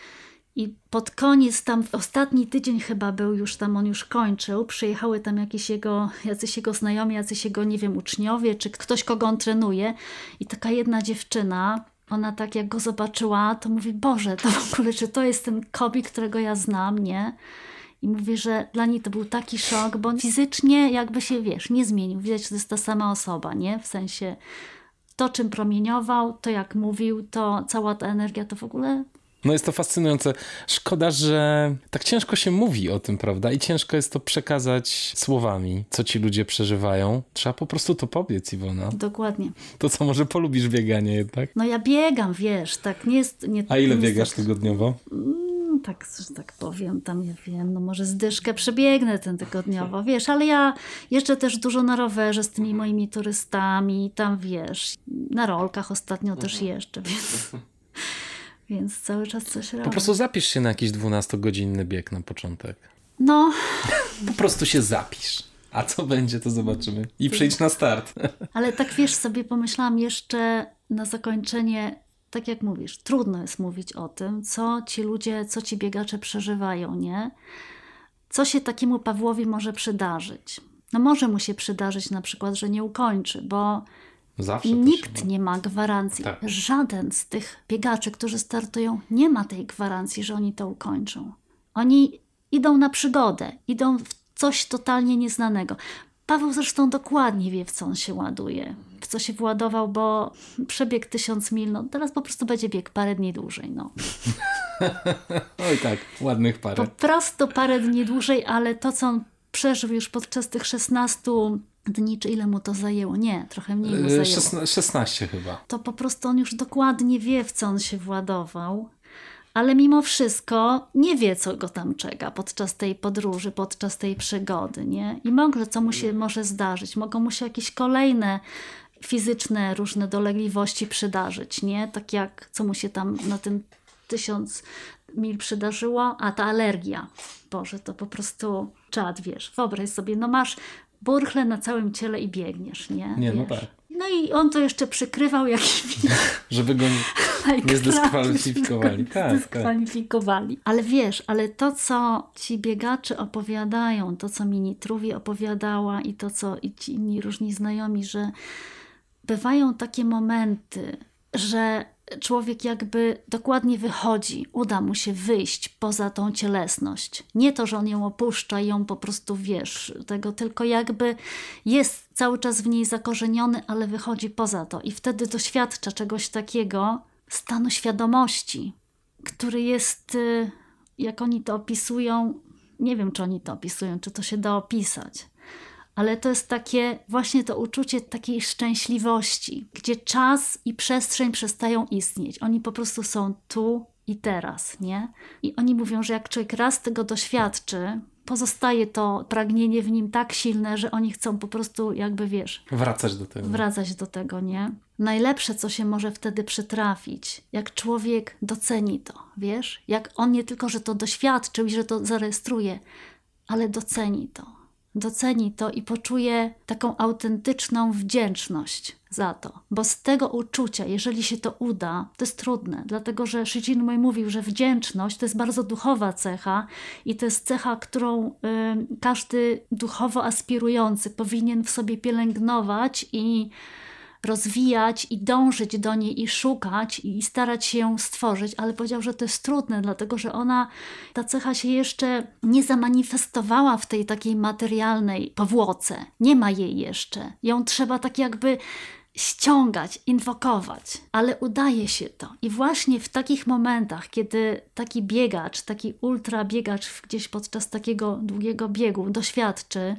I pod koniec, tam ostatni tydzień chyba był już tam, on już kończył, przyjechały tam jakieś jego, jacyś jego znajomi, jacyś jego, nie wiem, uczniowie, czy ktoś, kogo on trenuje. I taka jedna dziewczyna, ona tak jak go zobaczyła, to mówi, Boże, to w ogóle, czy to jest ten Kobi, którego ja znam, nie? I mówi, że dla niej to był taki szok, bo fizycznie jakby się, wiesz, nie zmienił. Widać, że to jest ta sama osoba, nie? W sensie to, czym promieniował, to jak mówił, to cała ta energia to w ogóle no jest to fascynujące. Szkoda, że tak ciężko się mówi o tym, prawda? I ciężko jest to przekazać słowami, co ci ludzie przeżywają. Trzeba po prostu to powiedz, Iwona. Dokładnie. To co, może polubisz bieganie jednak? No ja biegam, wiesz, tak nie jest... Nie, A ile biegasz tygodniowo? Tak, że tak powiem, tam ja wiem, no może zdyszkę przebiegnę ten tygodniowo, wiesz, ale ja jeżdżę też dużo na rowerze z tymi moimi turystami, tam wiesz, na rolkach ostatnio też mhm. jeżdżę, więc... Więc cały czas coś robię. Po prostu zapisz się na jakiś 12-godzinny bieg na początek. No. Po prostu się zapisz. A co będzie, to zobaczymy. I przyjdź na start. Ale tak wiesz, sobie pomyślałam jeszcze na zakończenie, tak jak mówisz, trudno jest mówić o tym, co ci ludzie, co ci biegacze przeżywają, nie? Co się takiemu Pawłowi może przydarzyć? No może mu się przydarzyć na przykład, że nie ukończy, bo Zawsze Nikt nie ma gwarancji. Tak. Żaden z tych biegaczy, którzy startują, nie ma tej gwarancji, że oni to ukończą. Oni idą na przygodę, idą w coś totalnie nieznanego. Paweł zresztą dokładnie wie, w co on się ładuje, w co się władował, bo przebieg tysiąc mil, no teraz po prostu będzie bieg parę dni dłużej. No. Oj tak, ładnych parę. Po prostu parę dni dłużej, ale to, co on przeżył już podczas tych 16 dni, czy ile mu to zajęło. Nie, trochę mniej mu zajęło. 16, 16 chyba. To po prostu on już dokładnie wie, w co on się władował. Ale mimo wszystko nie wie, co go tam czeka podczas tej podróży, podczas tej przygody, nie? I może, co mu się może zdarzyć. Mogą mu się jakieś kolejne fizyczne różne dolegliwości przydarzyć, nie? Tak jak co mu się tam na tym tysiąc mil przydarzyło, a ta alergia. Boże, to po prostu czad, wiesz. Wyobraź sobie, no masz burchle na całym ciele i biegniesz, nie? Nie, no tak. No i on to jeszcze przykrywał jakimiś... Żeby go nie, nie zdyskwalifikowali. Tak, zdyskwalifikowali. Tak. Ale wiesz, ale to, co ci biegacze opowiadają, to, co Mini Truwi opowiadała i to, co i ci inni różni znajomi, że bywają takie momenty, że człowiek jakby dokładnie wychodzi, uda mu się wyjść poza tą cielesność. Nie to, że on ją opuszcza i ją po prostu wiesz tego, tylko jakby jest cały czas w niej zakorzeniony, ale wychodzi poza to i wtedy doświadcza czegoś takiego, stanu świadomości, który jest, y, jak oni to opisują, nie wiem, czy oni to opisują, czy to się da opisać ale to jest takie właśnie to uczucie takiej szczęśliwości, gdzie czas i przestrzeń przestają istnieć. Oni po prostu są tu i teraz, nie? I oni mówią, że jak człowiek raz tego doświadczy, pozostaje to pragnienie w nim tak silne, że oni chcą po prostu jakby, wiesz... Wracać do tego. Wracać do tego, nie? Najlepsze, co się może wtedy przytrafić, jak człowiek doceni to, wiesz? Jak on nie tylko, że to doświadczył i że to zarejestruje, ale doceni to doceni to i poczuje taką autentyczną wdzięczność za to. Bo z tego uczucia, jeżeli się to uda, to jest trudne, dlatego że Shijin mój mówił, że wdzięczność to jest bardzo duchowa cecha i to jest cecha, którą y, każdy duchowo aspirujący powinien w sobie pielęgnować i rozwijać i dążyć do niej i szukać i starać się ją stworzyć, ale powiedział, że to jest trudne, dlatego że ona, ta cecha się jeszcze nie zamanifestowała w tej takiej materialnej powłoce. Nie ma jej jeszcze. Ją trzeba tak jakby ściągać, inwokować, ale udaje się to. I właśnie w takich momentach, kiedy taki biegacz, taki ultra biegacz gdzieś podczas takiego długiego biegu doświadczy,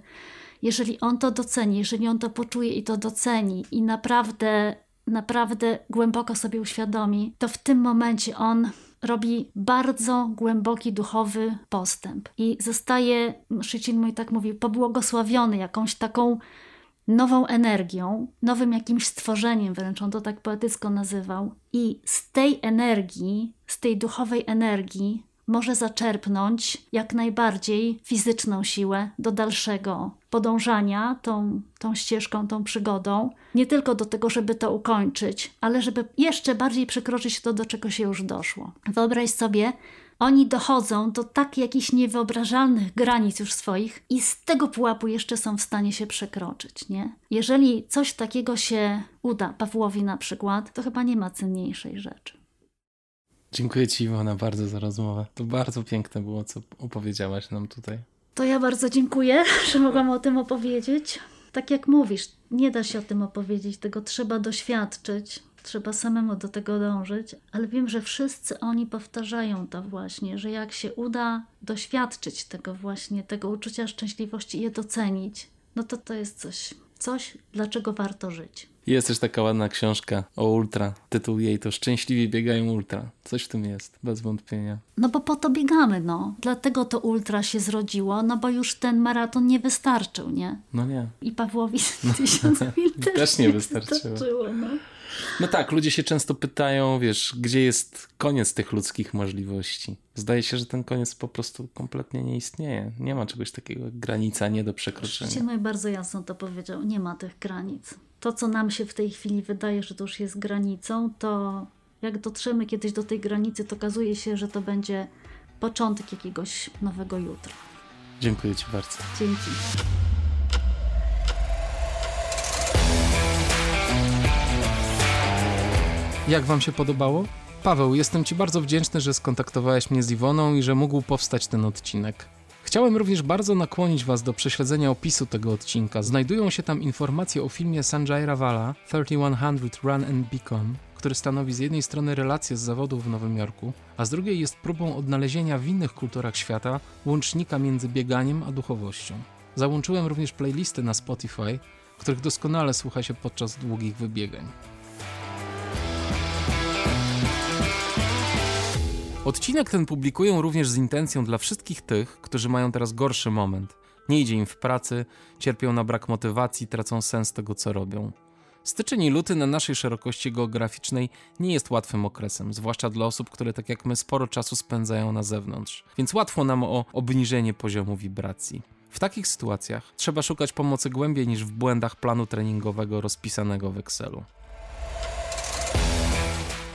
jeżeli on to doceni, jeżeli on to poczuje i to doceni i naprawdę, naprawdę głęboko sobie uświadomi, to w tym momencie on robi bardzo głęboki duchowy postęp i zostaje, Szycin mój tak mówił, pobłogosławiony jakąś taką nową energią, nowym jakimś stworzeniem, wręcz on to tak poetycko nazywał. I z tej energii, z tej duchowej energii może zaczerpnąć jak najbardziej fizyczną siłę do dalszego podążania tą, tą ścieżką, tą przygodą. Nie tylko do tego, żeby to ukończyć, ale żeby jeszcze bardziej przekroczyć to, do czego się już doszło. Wyobraź sobie, Oni dochodzą do tak jakichś niewyobrażalnych granic już swoich i z tego pułapu jeszcze są w stanie się przekroczyć, nie? Jeżeli coś takiego się uda Pawłowi na przykład, to chyba nie ma cenniejszej rzeczy. Dziękuję Ci Iwona bardzo za rozmowę. To bardzo piękne było, co opowiedziałaś nam tutaj. To ja bardzo dziękuję, że mogłam o tym opowiedzieć. Tak jak mówisz, nie da się o tym opowiedzieć, tego trzeba doświadczyć, trzeba samemu do tego dążyć, ale wiem, że wszyscy oni powtarzają to właśnie, że jak się uda doświadczyć tego właśnie, tego uczucia szczęśliwości i je docenić, no to to jest coś, coś, dlaczego warto żyć. Jest też taka ładna książka o ultra. Tytuł jej to Szczęśliwi biegają ultra. Coś w tym jest, bez wątpienia. No bo po to biegamy, no. Dlatego to ultra się zrodziło, no bo już ten maraton nie wystarczył, nie? No nie. I Pawłowi tysiąc mil też, też nie wystarczyło. wystarczyło no. No tak, ludzie się często pytają, wiesz, gdzie jest koniec tych ludzkich możliwości. Zdaje się, że ten koniec po prostu kompletnie nie istnieje. Nie ma czegoś takiego jak granica nie do przekroczenia. Dzisiaj bardzo jasno to powiedział. Nie ma tych granic. To, co nam się w tej chwili wydaje, że to już jest granicą, to jak dotrzemy kiedyś do tej granicy, to okazuje się, że to będzie początek jakiegoś nowego jutra. Dziękuję Ci bardzo. Dzięki. Jak Wam się podobało? Paweł, jestem Ci bardzo wdzięczny, że skontaktowałeś mnie z Iwoną i że mógł powstać ten odcinek. Chciałem również bardzo nakłonić Was do prześledzenia opisu tego odcinka. Znajdują się tam informacje o filmie Sanjay Ravala 3100 Run and Become, który stanowi z jednej strony relację z zawodów w Nowym Jorku, a z drugiej jest próbą odnalezienia w innych kulturach świata łącznika między bieganiem a duchowością. Załączyłem również playlisty na Spotify, których doskonale słucha się podczas długich wybiegań. Odcinek ten publikuję również z intencją dla wszystkich tych, którzy mają teraz gorszy moment. Nie idzie im w pracy, cierpią na brak motywacji, tracą sens tego, co robią. Styczeń i luty na naszej szerokości geograficznej nie jest łatwym okresem, zwłaszcza dla osób, które tak jak my sporo czasu spędzają na zewnątrz, więc łatwo nam o obniżenie poziomu wibracji. W takich sytuacjach trzeba szukać pomocy głębiej niż w błędach planu treningowego rozpisanego w Excelu.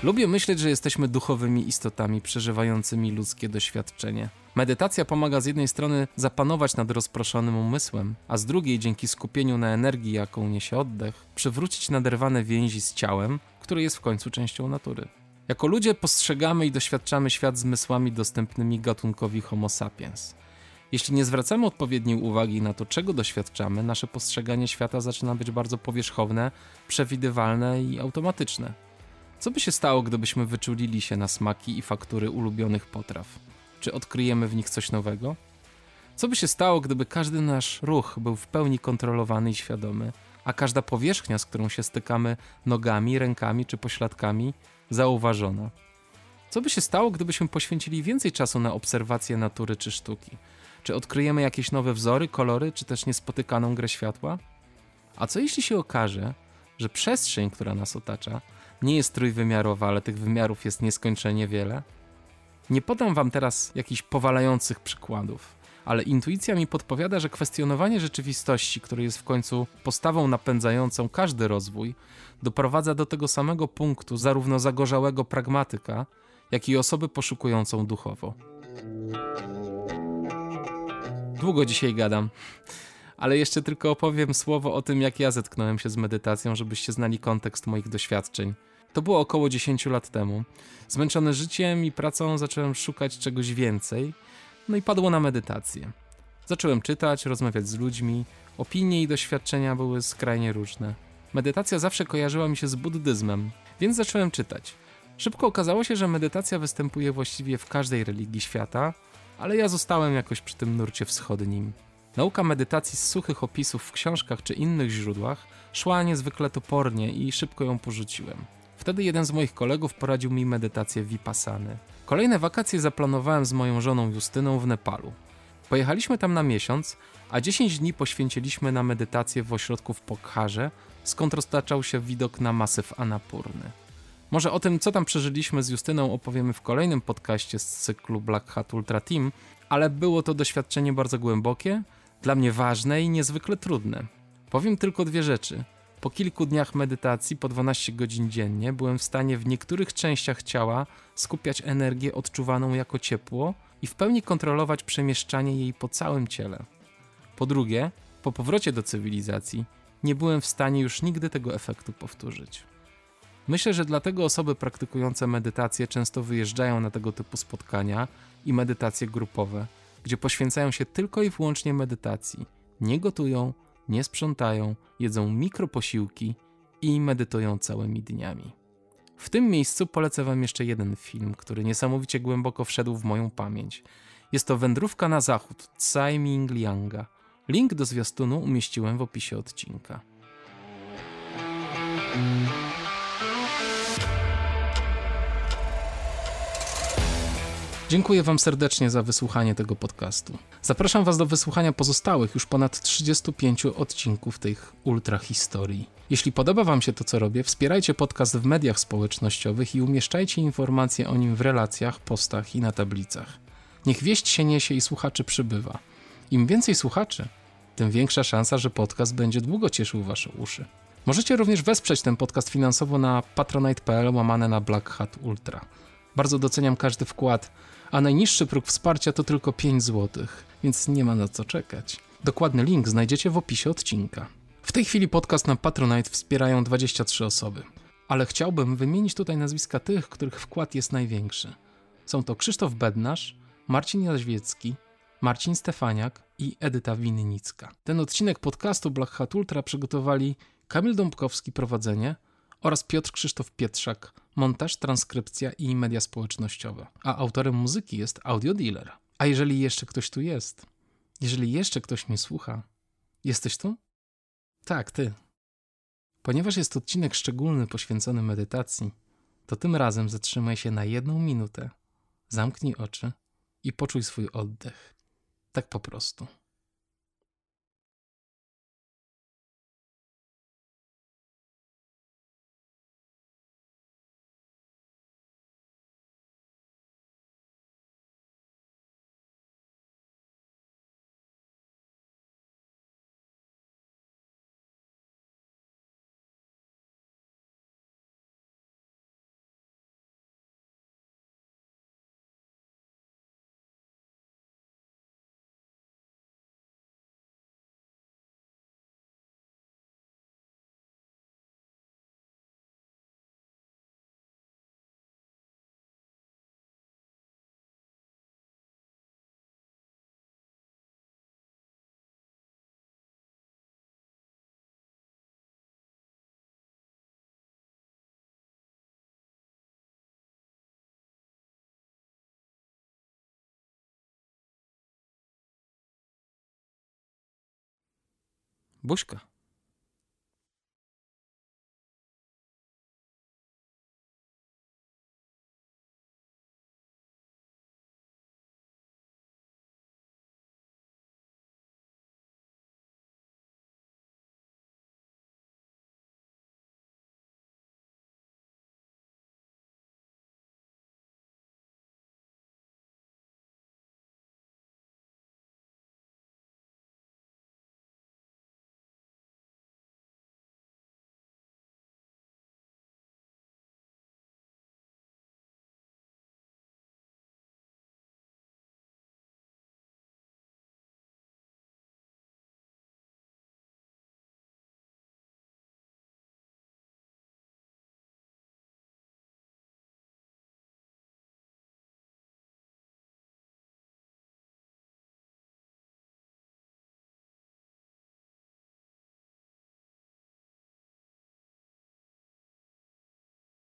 Lubię myśleć, że jesteśmy duchowymi istotami przeżywającymi ludzkie doświadczenie. Medytacja pomaga z jednej strony zapanować nad rozproszonym umysłem, a z drugiej dzięki skupieniu na energii, jaką niesie oddech, przywrócić naderwane więzi z ciałem, które jest w końcu częścią natury. Jako ludzie postrzegamy i doświadczamy świat zmysłami dostępnymi gatunkowi Homo sapiens. Jeśli nie zwracamy odpowiedniej uwagi na to, czego doświadczamy, nasze postrzeganie świata zaczyna być bardzo powierzchowne, przewidywalne i automatyczne. Co by się stało, gdybyśmy wyczulili się na smaki i faktury ulubionych potraw? Czy odkryjemy w nich coś nowego? Co by się stało, gdyby każdy nasz ruch był w pełni kontrolowany i świadomy, a każda powierzchnia, z którą się stykamy nogami, rękami czy pośladkami, zauważona? Co by się stało, gdybyśmy poświęcili więcej czasu na obserwację natury czy sztuki? Czy odkryjemy jakieś nowe wzory, kolory, czy też niespotykaną grę światła? A co jeśli się okaże, że przestrzeń, która nas otacza, nie jest trójwymiarowa, ale tych wymiarów jest nieskończenie wiele. Nie podam wam teraz jakichś powalających przykładów, ale intuicja mi podpowiada, że kwestionowanie rzeczywistości, który jest w końcu postawą napędzającą każdy rozwój, doprowadza do tego samego punktu zarówno zagorzałego pragmatyka, jak i osoby poszukującą duchowo. Długo dzisiaj gadam ale jeszcze tylko opowiem słowo o tym, jak ja zetknąłem się z medytacją, żebyście znali kontekst moich doświadczeń. To było około 10 lat temu. Zmęczony życiem i pracą zacząłem szukać czegoś więcej, no i padło na medytację. Zacząłem czytać, rozmawiać z ludźmi, opinie i doświadczenia były skrajnie różne. Medytacja zawsze kojarzyła mi się z buddyzmem, więc zacząłem czytać. Szybko okazało się, że medytacja występuje właściwie w każdej religii świata, ale ja zostałem jakoś przy tym nurcie wschodnim. Nauka medytacji z suchych opisów w książkach czy innych źródłach szła niezwykle topornie i szybko ją porzuciłem. Wtedy jeden z moich kolegów poradził mi medytację vipassany. Kolejne wakacje zaplanowałem z moją żoną Justyną w Nepalu. Pojechaliśmy tam na miesiąc, a 10 dni poświęciliśmy na medytację w ośrodku w Pokharze, skąd roztaczał się widok na masyw Anapurny. Może o tym, co tam przeżyliśmy z Justyną, opowiemy w kolejnym podcaście z cyklu Black Hat Ultra Team, ale było to doświadczenie bardzo głębokie, dla mnie ważne i niezwykle trudne. Powiem tylko dwie rzeczy. Po kilku dniach medytacji po 12 godzin dziennie byłem w stanie w niektórych częściach ciała skupiać energię odczuwaną jako ciepło i w pełni kontrolować przemieszczanie jej po całym ciele. Po drugie, po powrocie do cywilizacji nie byłem w stanie już nigdy tego efektu powtórzyć. Myślę, że dlatego osoby praktykujące medytację często wyjeżdżają na tego typu spotkania i medytacje grupowe, gdzie poświęcają się tylko i wyłącznie medytacji. Nie gotują, nie sprzątają, jedzą mikroposiłki i medytują całymi dniami. W tym miejscu polecę Wam jeszcze jeden film, który niesamowicie głęboko wszedł w moją pamięć. Jest to Wędrówka na zachód Tsai Ming Lianga. Link do zwiastunu umieściłem w opisie odcinka. Dziękuję Wam serdecznie za wysłuchanie tego podcastu. Zapraszam Was do wysłuchania pozostałych już ponad 35 odcinków tych ultra historii. Jeśli podoba Wam się to, co robię, wspierajcie podcast w mediach społecznościowych i umieszczajcie informacje o nim w relacjach, postach i na tablicach. Niech wieść się niesie i słuchaczy przybywa. Im więcej słuchaczy, tym większa szansa, że podcast będzie długo cieszył Wasze uszy. Możecie również wesprzeć ten podcast finansowo na patronite.pl łamane na Black Hat Ultra. Bardzo doceniam każdy wkład, a najniższy próg wsparcia to tylko 5 zł, więc nie ma na co czekać. Dokładny link znajdziecie w opisie odcinka. W tej chwili podcast na Patronite wspierają 23 osoby, ale chciałbym wymienić tutaj nazwiska tych, których wkład jest największy. Są to Krzysztof Bednarz, Marcin Jaźwiecki, Marcin Stefaniak i Edyta Winnicka. Ten odcinek podcastu Black Hat Ultra przygotowali Kamil Dąbkowski prowadzenie oraz Piotr Krzysztof Pietrzak montaż, transkrypcja i media społecznościowe. A autorem muzyki jest Audio Dealer. A jeżeli jeszcze ktoś tu jest, jeżeli jeszcze ktoś mnie słucha, jesteś tu? Tak, ty. Ponieważ jest odcinek szczególny poświęcony medytacji, to tym razem zatrzymaj się na jedną minutę, zamknij oczy i poczuj swój oddech. Tak po prostu. Бошка.